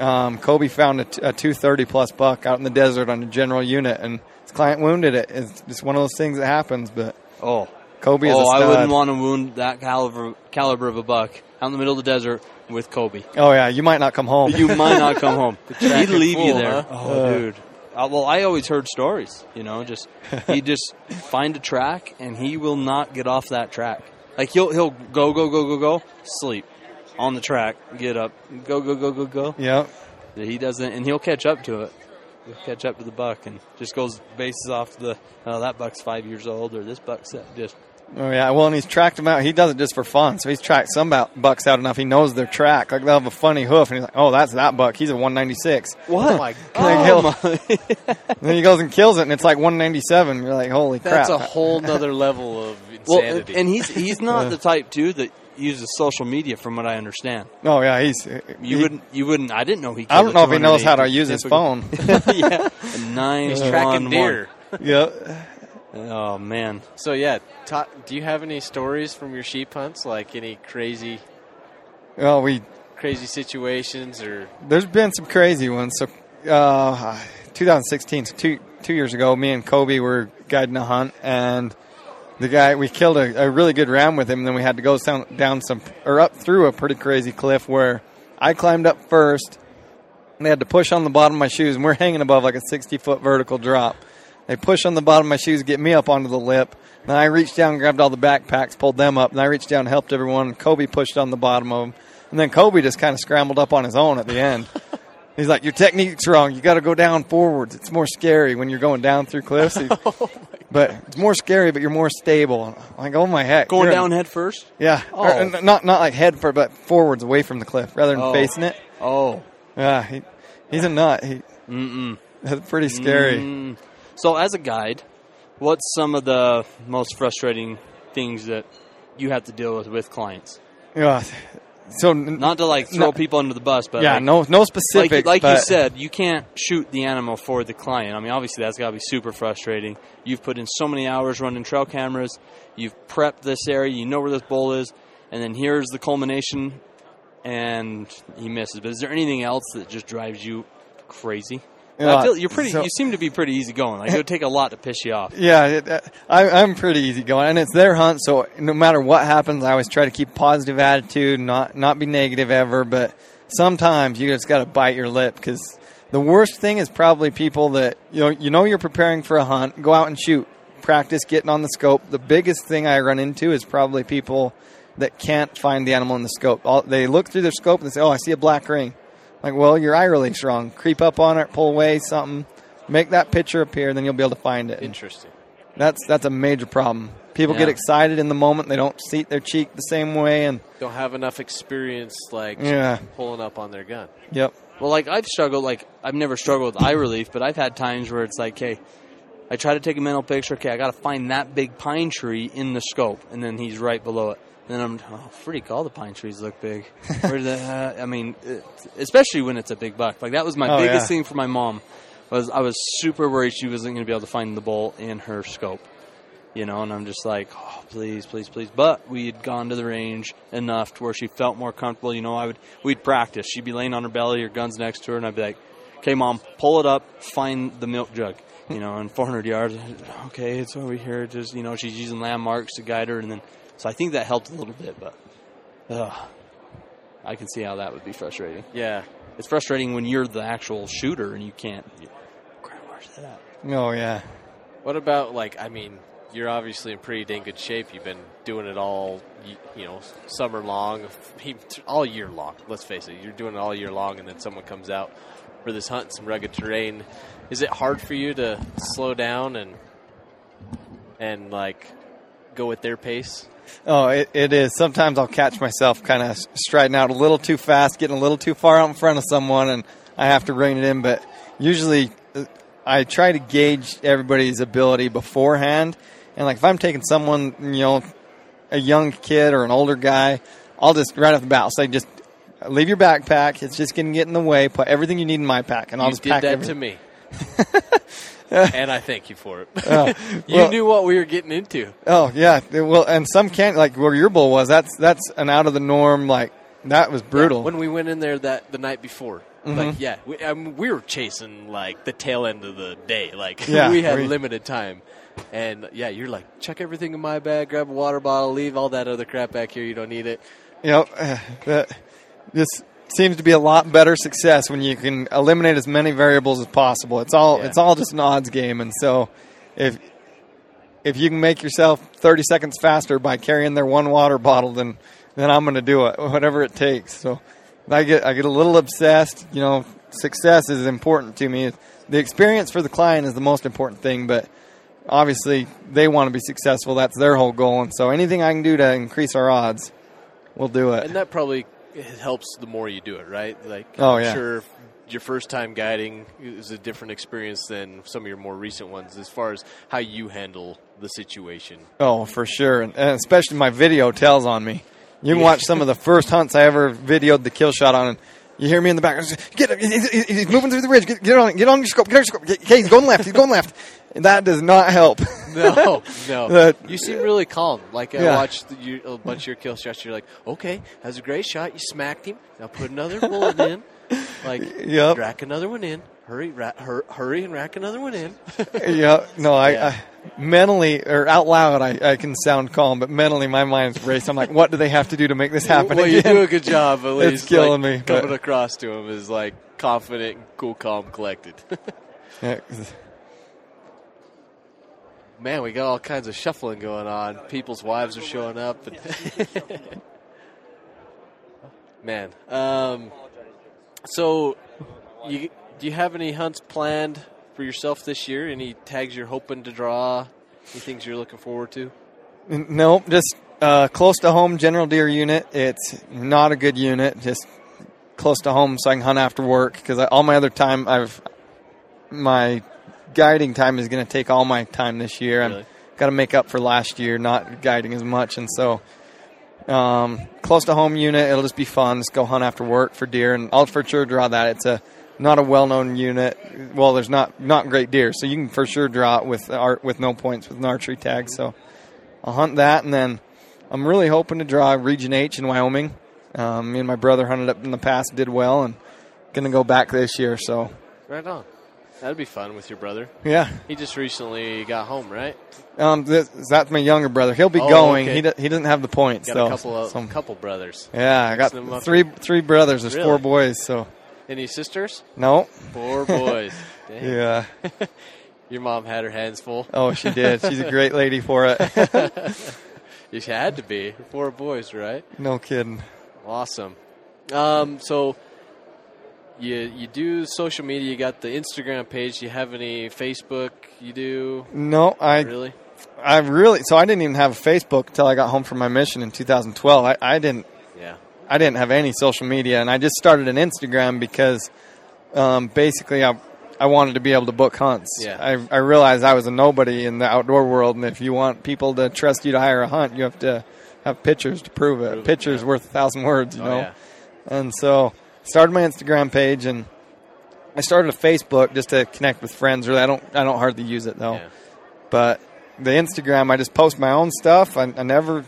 um, Kobe found a, t- a 230 plus buck out in the desert on a general unit, and his client wounded it. It's just one of those things that happens. But Oh, Kobe is oh, a I stud. wouldn't want to wound that caliber caliber of a buck out in the middle of the desert with Kobe. Oh yeah, you might not come home. You might not come home. He'd tracking leave you there. huh? Oh, dude. Uh, well, I always heard stories. You know, just he just find a track and he will not get off that track. Like he'll he'll go go go go go sleep on the track, get up, go go go go go. Yep. He doesn't, and he'll catch up to it. He'll catch up to the buck and just goes bases off to the. Oh, that buck's five years old, or this buck's just Oh yeah, well, and he's tracked them out. He does it just for fun. So he's tracked some out, bucks out enough. He knows their track. Like they'll have a funny hoof, and he's like, "Oh, that's that buck. He's a 196." what? Oh my Like, Oh my! Then he goes and kills it, and it's like 197. You're like, "Holy That's crap!" That's a whole nother level of insanity. and, and he's he's not the type too that uses social media, from what I understand. oh yeah, he's. You he- wouldn't. You wouldn't. I didn't know he. I don't know if he knows how to use his phone. yeah, nine He's tracking one deer. yep. one. Oh man, So yeah, ta do you have any stories from your sheep hunts? Like any crazy, Well, we crazy situations or there's been some crazy ones. So, uh, 2016, so two two years ago, me and Kobe were guiding a hunt, and the guy we killed a, a really good ram with him. And then we had to go down down some or up through a pretty crazy cliff where I climbed up first. And they had to push on the bottom of my shoes, and we're hanging above like a 60 foot vertical drop. They push on the bottom of my shoes, to get me up onto the lip. Then I reached down, and grabbed all the backpacks, pulled them up. And I reached down and helped everyone. Kobe pushed on the bottom of them. And then Kobe just kind of scrambled up on his own at the end. He's like, "Your technique's wrong. You got to go down forwards. It's more scary when you're going down through cliffs. He- but it's more scary, but you're more stable." I'm like, "Oh my heck!" Going You're- down head first. yeah, Or, Oh. uh, not not like head for, but forwards away from the cliff rather than Oh. facing it. Oh. Yeah, he, he's a nut. He, Mm-mm. that's pretty scary. Mm. So, as a guide, what's some of the most frustrating things that you have to deal with with clients? Yeah. So Not to like throw No. people under the bus, but yeah, like, no no like, specifics. like you said, you can't shoot the animal for the client. I mean, obviously that's got to be super frustrating. You've put in so many hours running trail cameras. You've prepped this area. You know where this bull is, and then here's the culmination, and he misses. But is there anything else that just drives you crazy? Yeah, I feel you're pretty. so- you seem to be pretty easygoing. Like it would take a lot to piss you off. Yeah, it, uh, I, I'm pretty easygoing, and it's their hunt. So no matter what happens, I always try to keep positive attitude, not not be negative ever. But sometimes you just got to bite your lip because the worst thing is probably people that you know you know you're preparing for a hunt, go out and shoot, practice getting on the scope. The biggest thing I run into is probably people that can't find the animal in the scope. All, they look through their scope and they say, "Oh, I see a black ring." Like, well, your eye relief's wrong. Creep up on it, pull away, something, make that picture appear, then you'll be able to find it. And Interesting. that's that's a major problem. People get excited in the moment; they don't seat their cheek the same way, and Don't have enough experience like Yeah. pulling up on their gun. yep, Well, like I've struggled. Like I've never struggled with eye relief, but I've had times where it's like, hey, I try to take a mental picture. Okay, I got to find that big pine tree in the scope, and then he's right below it. Then I'm, oh freak! All the pine trees look big. Where the? Uh, I mean, it, especially when it's a big buck. Like that was my Oh, biggest yeah. thing for my mom. Was I was super worried she wasn't going to be able to find the bull in her scope. You know, and I'm just like, oh, please, please, please. But we had gone to the range enough to where she felt more comfortable. You know, I would we'd practice. She'd be laying on her belly, her guns next to her, and I'd be like, okay, mom, pull it up, find the milk jug. You know, and 400 yards. Okay, it's over here. Just you know, she's using landmarks to guide her, and then so I think that helped a little bit. But ugh, I can see how that would be frustrating. Yeah. It's frustrating when you're the actual shooter and you can't. You, crap, where's that at? oh yeah, What about like? I mean, you're obviously in pretty dang good shape. You've been doing it all, y- you know, summer long, all year long. Let's face it, you're doing it all year long, and then someone comes out for this hunt in some rugged terrain. Is it hard for you to slow down and and like go at their pace? Oh it, it is. Sometimes I'll catch myself kind of striding out a little too fast, getting a little too far out in front of someone, and I have to rein it in. But usually, uh, I try to gauge everybody's ability beforehand, and like if I'm taking someone, you know, a young kid or an older guy, I'll just right off the bat I'll say just. Leave your backpack. It's just going to get in the way. Put everything you need in my pack, and I'll you just did pack that everything. to me. and I thank you for it. you well- knew what we were getting into. Oh yeah, well, and some can't like where your bull was. That's that's an out of the norm. Like that was brutal. When we went in there that the night before, like yeah, we, I mean, we were chasing like the tail end of the day. Like Yeah, we had we- limited time, and yeah, you're like check everything in my bag, grab a water bottle, leave all that other crap back here. You don't need it. you know, uh, this seems to be a lot better success when you can eliminate as many variables as possible. It's all Yeah. it's all just an odds game, and so if if you can make yourself thirty seconds faster by carrying their one water bottle, then then I'm going to do it, whatever it takes. So I get I get a little obsessed. You know, success is important to me. The experience for the client is the most important thing, but obviously they want to be successful. That's their whole goal, and so anything I can do to increase our odds, we'll do it. And that probably helps the more you do it, right? Like Oh, I'm yeah. sure your first time guiding is a different experience than some of your more recent ones, as far as how you handle the situation. Oh, for sure, and, and especially my video tells on me. You can watch some of the first hunts I ever videoed the kill shot on, and you hear me in the back. Get, he's, he's- he's moving through the ridge. Get, get on, get on your scope. Get on your scope. Okay, he's going left. He's going left. And that does not help. No, no. That- you seem really calm. Like I Yeah. watched you, a bunch of your kill shots. You're like, okay, that was a great shot. You smacked him. Now put another bullet in. Like, Yep. rack another one in. Hurry, ra- hur- hurry, and rack another one in. yeah, no, I, Yeah. I mentally or out loud, I, I can sound calm, but mentally my mind's racing. I'm like, what do they have to do to make this happen? well, you do a good job. At least It's killing like, me, but- Coming across to him is like confident, cool, calm, collected. Yeah, man, we got all kinds of shuffling going on. People's wives are showing up. And man, um, so you do you have any hunts planned for yourself this year? Any tags you're hoping to draw? Any things you're looking forward to? No, just uh, close to home general deer unit. It's not a good unit. Just close to home so I can hunt after work because all my other time I've my guiding time is going to take all my time this year. Really? I've got to make up for last year not guiding as much, and so um, close to home unit. It'll just be fun. Just go hunt after work for deer, and I'll for sure draw that. It's a not a well-known unit. Well, there's not not great deer, so you can for sure draw it with art with no points with an archery tag. So I'll hunt that, and then I'm really hoping to draw Region H in Wyoming. Um, me and my brother hunted up in the past, did well, and gonna go back this year. So Right on. That'd be fun with your brother. yeah, He just recently got home, right? um, this, that's my younger brother. He'll be Oh, going. okay. He do, he doesn't have the points Got though. a couple of so- couple brothers. yeah, I got Mixing 'em up. three three brothers. There's four boys. So Any sisters? no, Four boys. Yeah. Your mom had her hands full. Oh, she did. She's a great lady for it. You had to be. Four boys, right? no kidding. Awesome. Um, so you you do social media. You got the Instagram page. Do you have any Facebook? You do No, I really? I really so I didn't even have a Facebook until I got home from my mission in 2012. I, I didn't Yeah. I didn't have any social media, and I just started an Instagram because um, basically I I wanted to be able to book hunts. Yeah. I I realized I was a nobody in the outdoor world, and if you want people to trust you to hire a hunt, you have to have pictures to prove it. Prove it, pictures yeah. worth a thousand words, you Oh, know. yeah. And so started my Instagram page, and I started a Facebook just to connect with friends. Really, I don't I don't hardly use it though. Yeah. But the Instagram, I just post my own stuff. I, I never,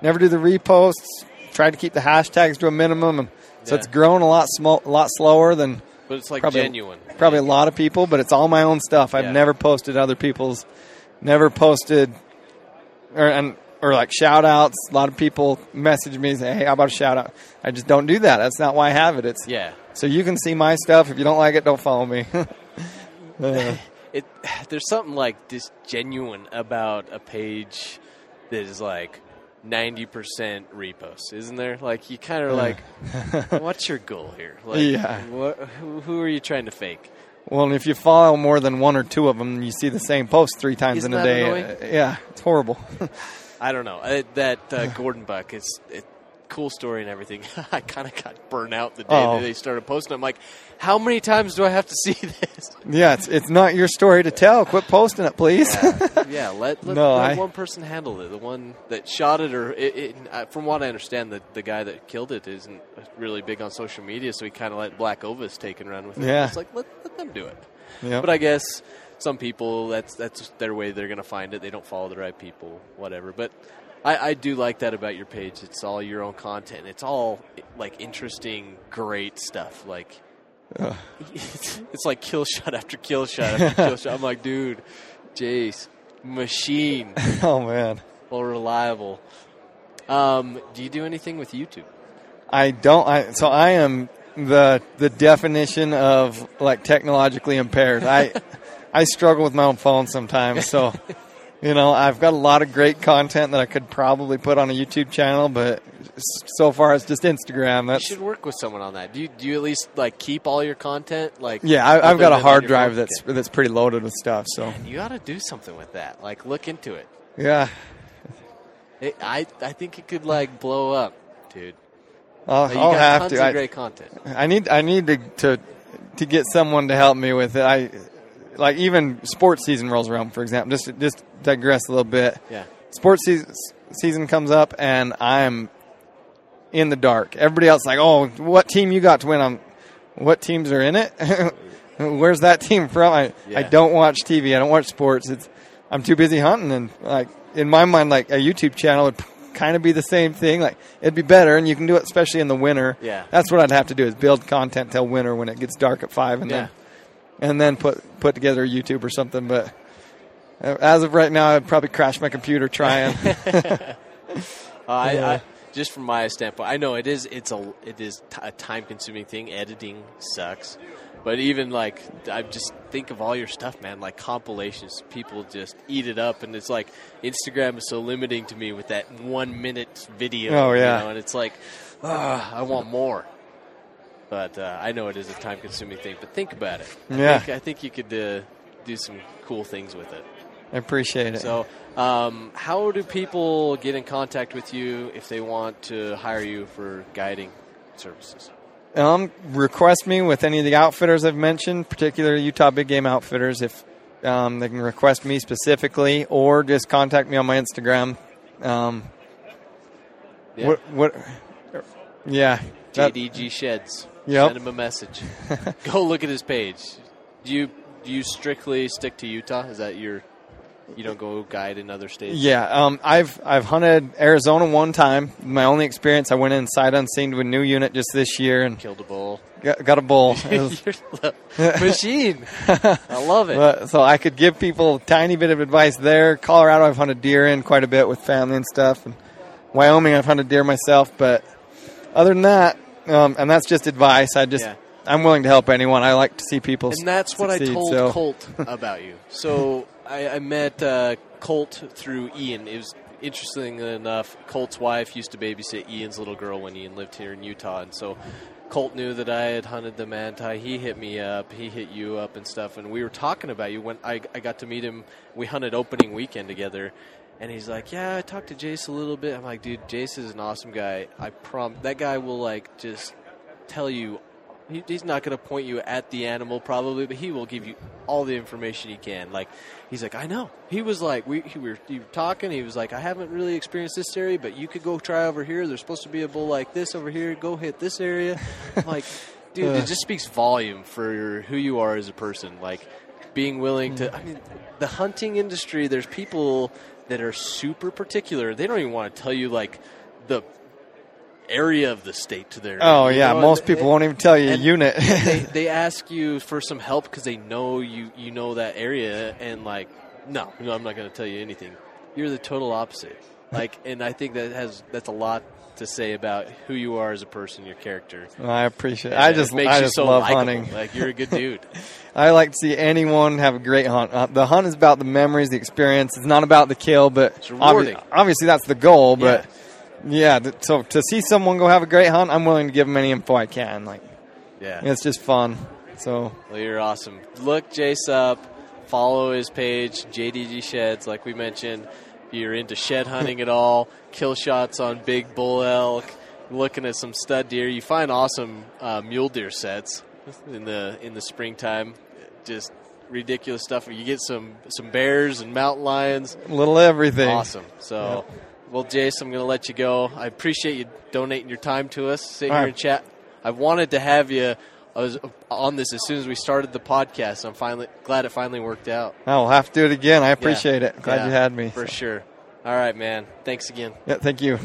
never do the reposts. Try to keep the hashtags to a minimum, and so Yeah. it's grown a lot small, a lot slower than But it's like Probably- genuine. probably a lot of people. But it's all my own stuff. I've never posted other people's, never posted, or and or like shout outs. A lot of people message me and say, "Hey, how about a shout out?" I just don't do that. That's not why I have it. It's Yeah. so you can see my stuff. If you don't like it, don't follow me. Uh, It there's something like this genuine about a page that is like. 90% reposts, isn't there? Like, you kind of like, what's your goal here? Like, Yeah. What, who, who are you trying to fake? Well, if you follow more than one or two of them, you see the same post three times Isn't in a day. Uh, yeah, it's horrible. I don't know. Uh, that uh, Gordon Buck, it's it, cool story and everything. I kind of got burnt out the day Oh. that they started posting. I'm like, how many times do I have to see this? yeah, it's it's not your story to tell. Quit posting it, please. yeah, let, let, No, let I- one person handle it. The one that shot it, or it, it, from what I understand, the the guy that killed it isn't really big on social media, so he kind of let Black Ovis take and run with it. Yeah. it's like let, let them do it. Yep. But I guess some people that's that's their way they're going to find it. They don't follow the right people, whatever. But I, I do like that about your page. It's all your own content. It's all like interesting, great stuff. Like it's, it's like kill shot after kill shot after kill shot. I'm like, dude, Jace, machine, oh man, well reliable. Um, do you do anything with YouTube? I don't. I so I am the the definition of like technologically impaired. I I struggle with my own phone sometimes. So you know, I've got a lot of great content that I could probably put on a YouTube channel, but so far it's just Instagram. You should work with someone on that. Do you do you at least like keep all your content? Like yeah. I, I've got a hard drive that's that's pretty loaded with stuff. So You got to do something with that. Like, look into it. yeah, it I I think it could like blow up, dude. I'll, Like, I'll have to. I, great content. I need I need to, to to get someone to help me with it. I like even sports season rolls around, for example. Just just digress a little bit. Yeah. Sports season season comes up, and I'm in the dark. Everybody else is like, oh, what team you got to win? I'm, what teams are in it? Where's that team from? I I don't watch TV. I don't watch sports. It's I'm too busy hunting, and like in my mind, like a YouTube channel would kind of be the same thing. Like it'd be better, and you can do it especially in the winter. Yeah. that's what I'd have to do is build content till winter when it gets dark at five, and Yeah. then and then put put together a YouTube or something. But uh, as of right now, I'd probably crash my computer trying. Uh, I, Yeah. I just from my standpoint, I know it is it's a it is t- a time consuming thing. Editing sucks, But even like, I just think of all your stuff, man. Like compilations, people just eat it up, and it's like Instagram is so limiting to me with that one minute video. Oh, yeah. you know, and it's like, ah, I want more. But uh, I know it is a time consuming thing. But think about it. I Yeah. think, I think you could uh, do some cool things with it. I appreciate it. So, um, how do people get in contact with you if they want to hire you for guiding services? Um, request me with any of the outfitters I've mentioned, particularly Utah Big Game Outfitters. If um, they can request me specifically, or just contact me on my Instagram. Um, Yeah. What? What? Yeah. that- JDG Sheds. Yep. Send him a message. Go look at his page. Do you do you strictly stick to Utah? Is that your you don't go guide in other states? Yeah, um, I've I've hunted Arizona one time. My only experience, I went in sight unseen to a new unit just this year and Killed a bull. got, got a bull. It was- You're the machine. I love it. But, so I could give people a tiny bit of advice there. Colorado, I've hunted deer in quite a bit with family and stuff, and Wyoming, I've hunted deer myself. But other than that, um, and that's just advice. I just Yeah. I'm willing to help anyone. I like to see people. and that's what I told so. Colt about you. So I, I met uh, Colt through Ian. It was interesting enough. Colt's wife used to babysit Ian's little girl when Ian lived here in Utah, and so Colt knew that I had hunted the manti. He hit me up. He hit you up and stuff, and we were talking about you when I, I got to meet him. We hunted opening weekend together. And he's like, "Yeah, I talked to Jace a little bit." I'm like, "Dude, Jace is an awesome guy. I prom that guy will like just tell you he, he's not going to point you at the animal probably, but he will give you all the information he can. Like he's like, I know. He was like, we, he, we were, he were talking. He was like, I haven't really experienced this area, but you could go try over here. There's supposed to be a bull like this over here. Go hit this area. I'm like, dude, it just speaks volume for who you are as a person. Like being willing to. I mean, the hunting industry. There's people that are super particular. They don't even want to tell you like the area of the state to their. Oh you yeah, know, most and- people won't even tell you a unit. they, they ask you for some help because they know you you know that area and like no no I'm not going to tell you anything. You're the total opposite. Like and I think that has that's a lot to say about who you are as a person, your character. I appreciate. it. And I it just makes I you just so love likable. hunting. Like you're a good dude. I like to see anyone have a great hunt. Uh, the hunt is about the memories, the experience. It's not about the kill, but obvi- obviously that's the goal. But yeah, th- so to see someone go have a great hunt, I'm willing to give them any info I can. Like yeah. it's just fun. So Well, you're awesome. Look Jace up. Follow his page, JDG Sheds, like we mentioned. You're into shed hunting at all, kill shots on big bull elk, looking at some stud deer. You find awesome uh, mule deer sets in the in the springtime. Just ridiculous stuff. You get some some bears and mountain lions. a little everything. Awesome. So, well, Jace, I'm going to let you go. I appreciate you donating your time to us, sit All here right. and chat. I wanted to have you. I was on this as soon as we started the podcast. I'm finally glad it finally worked out. I'll have to do it again. I appreciate Yeah. it. Glad Yeah, you had me. for sure. All right, man. Thanks again. Yeah, thank you.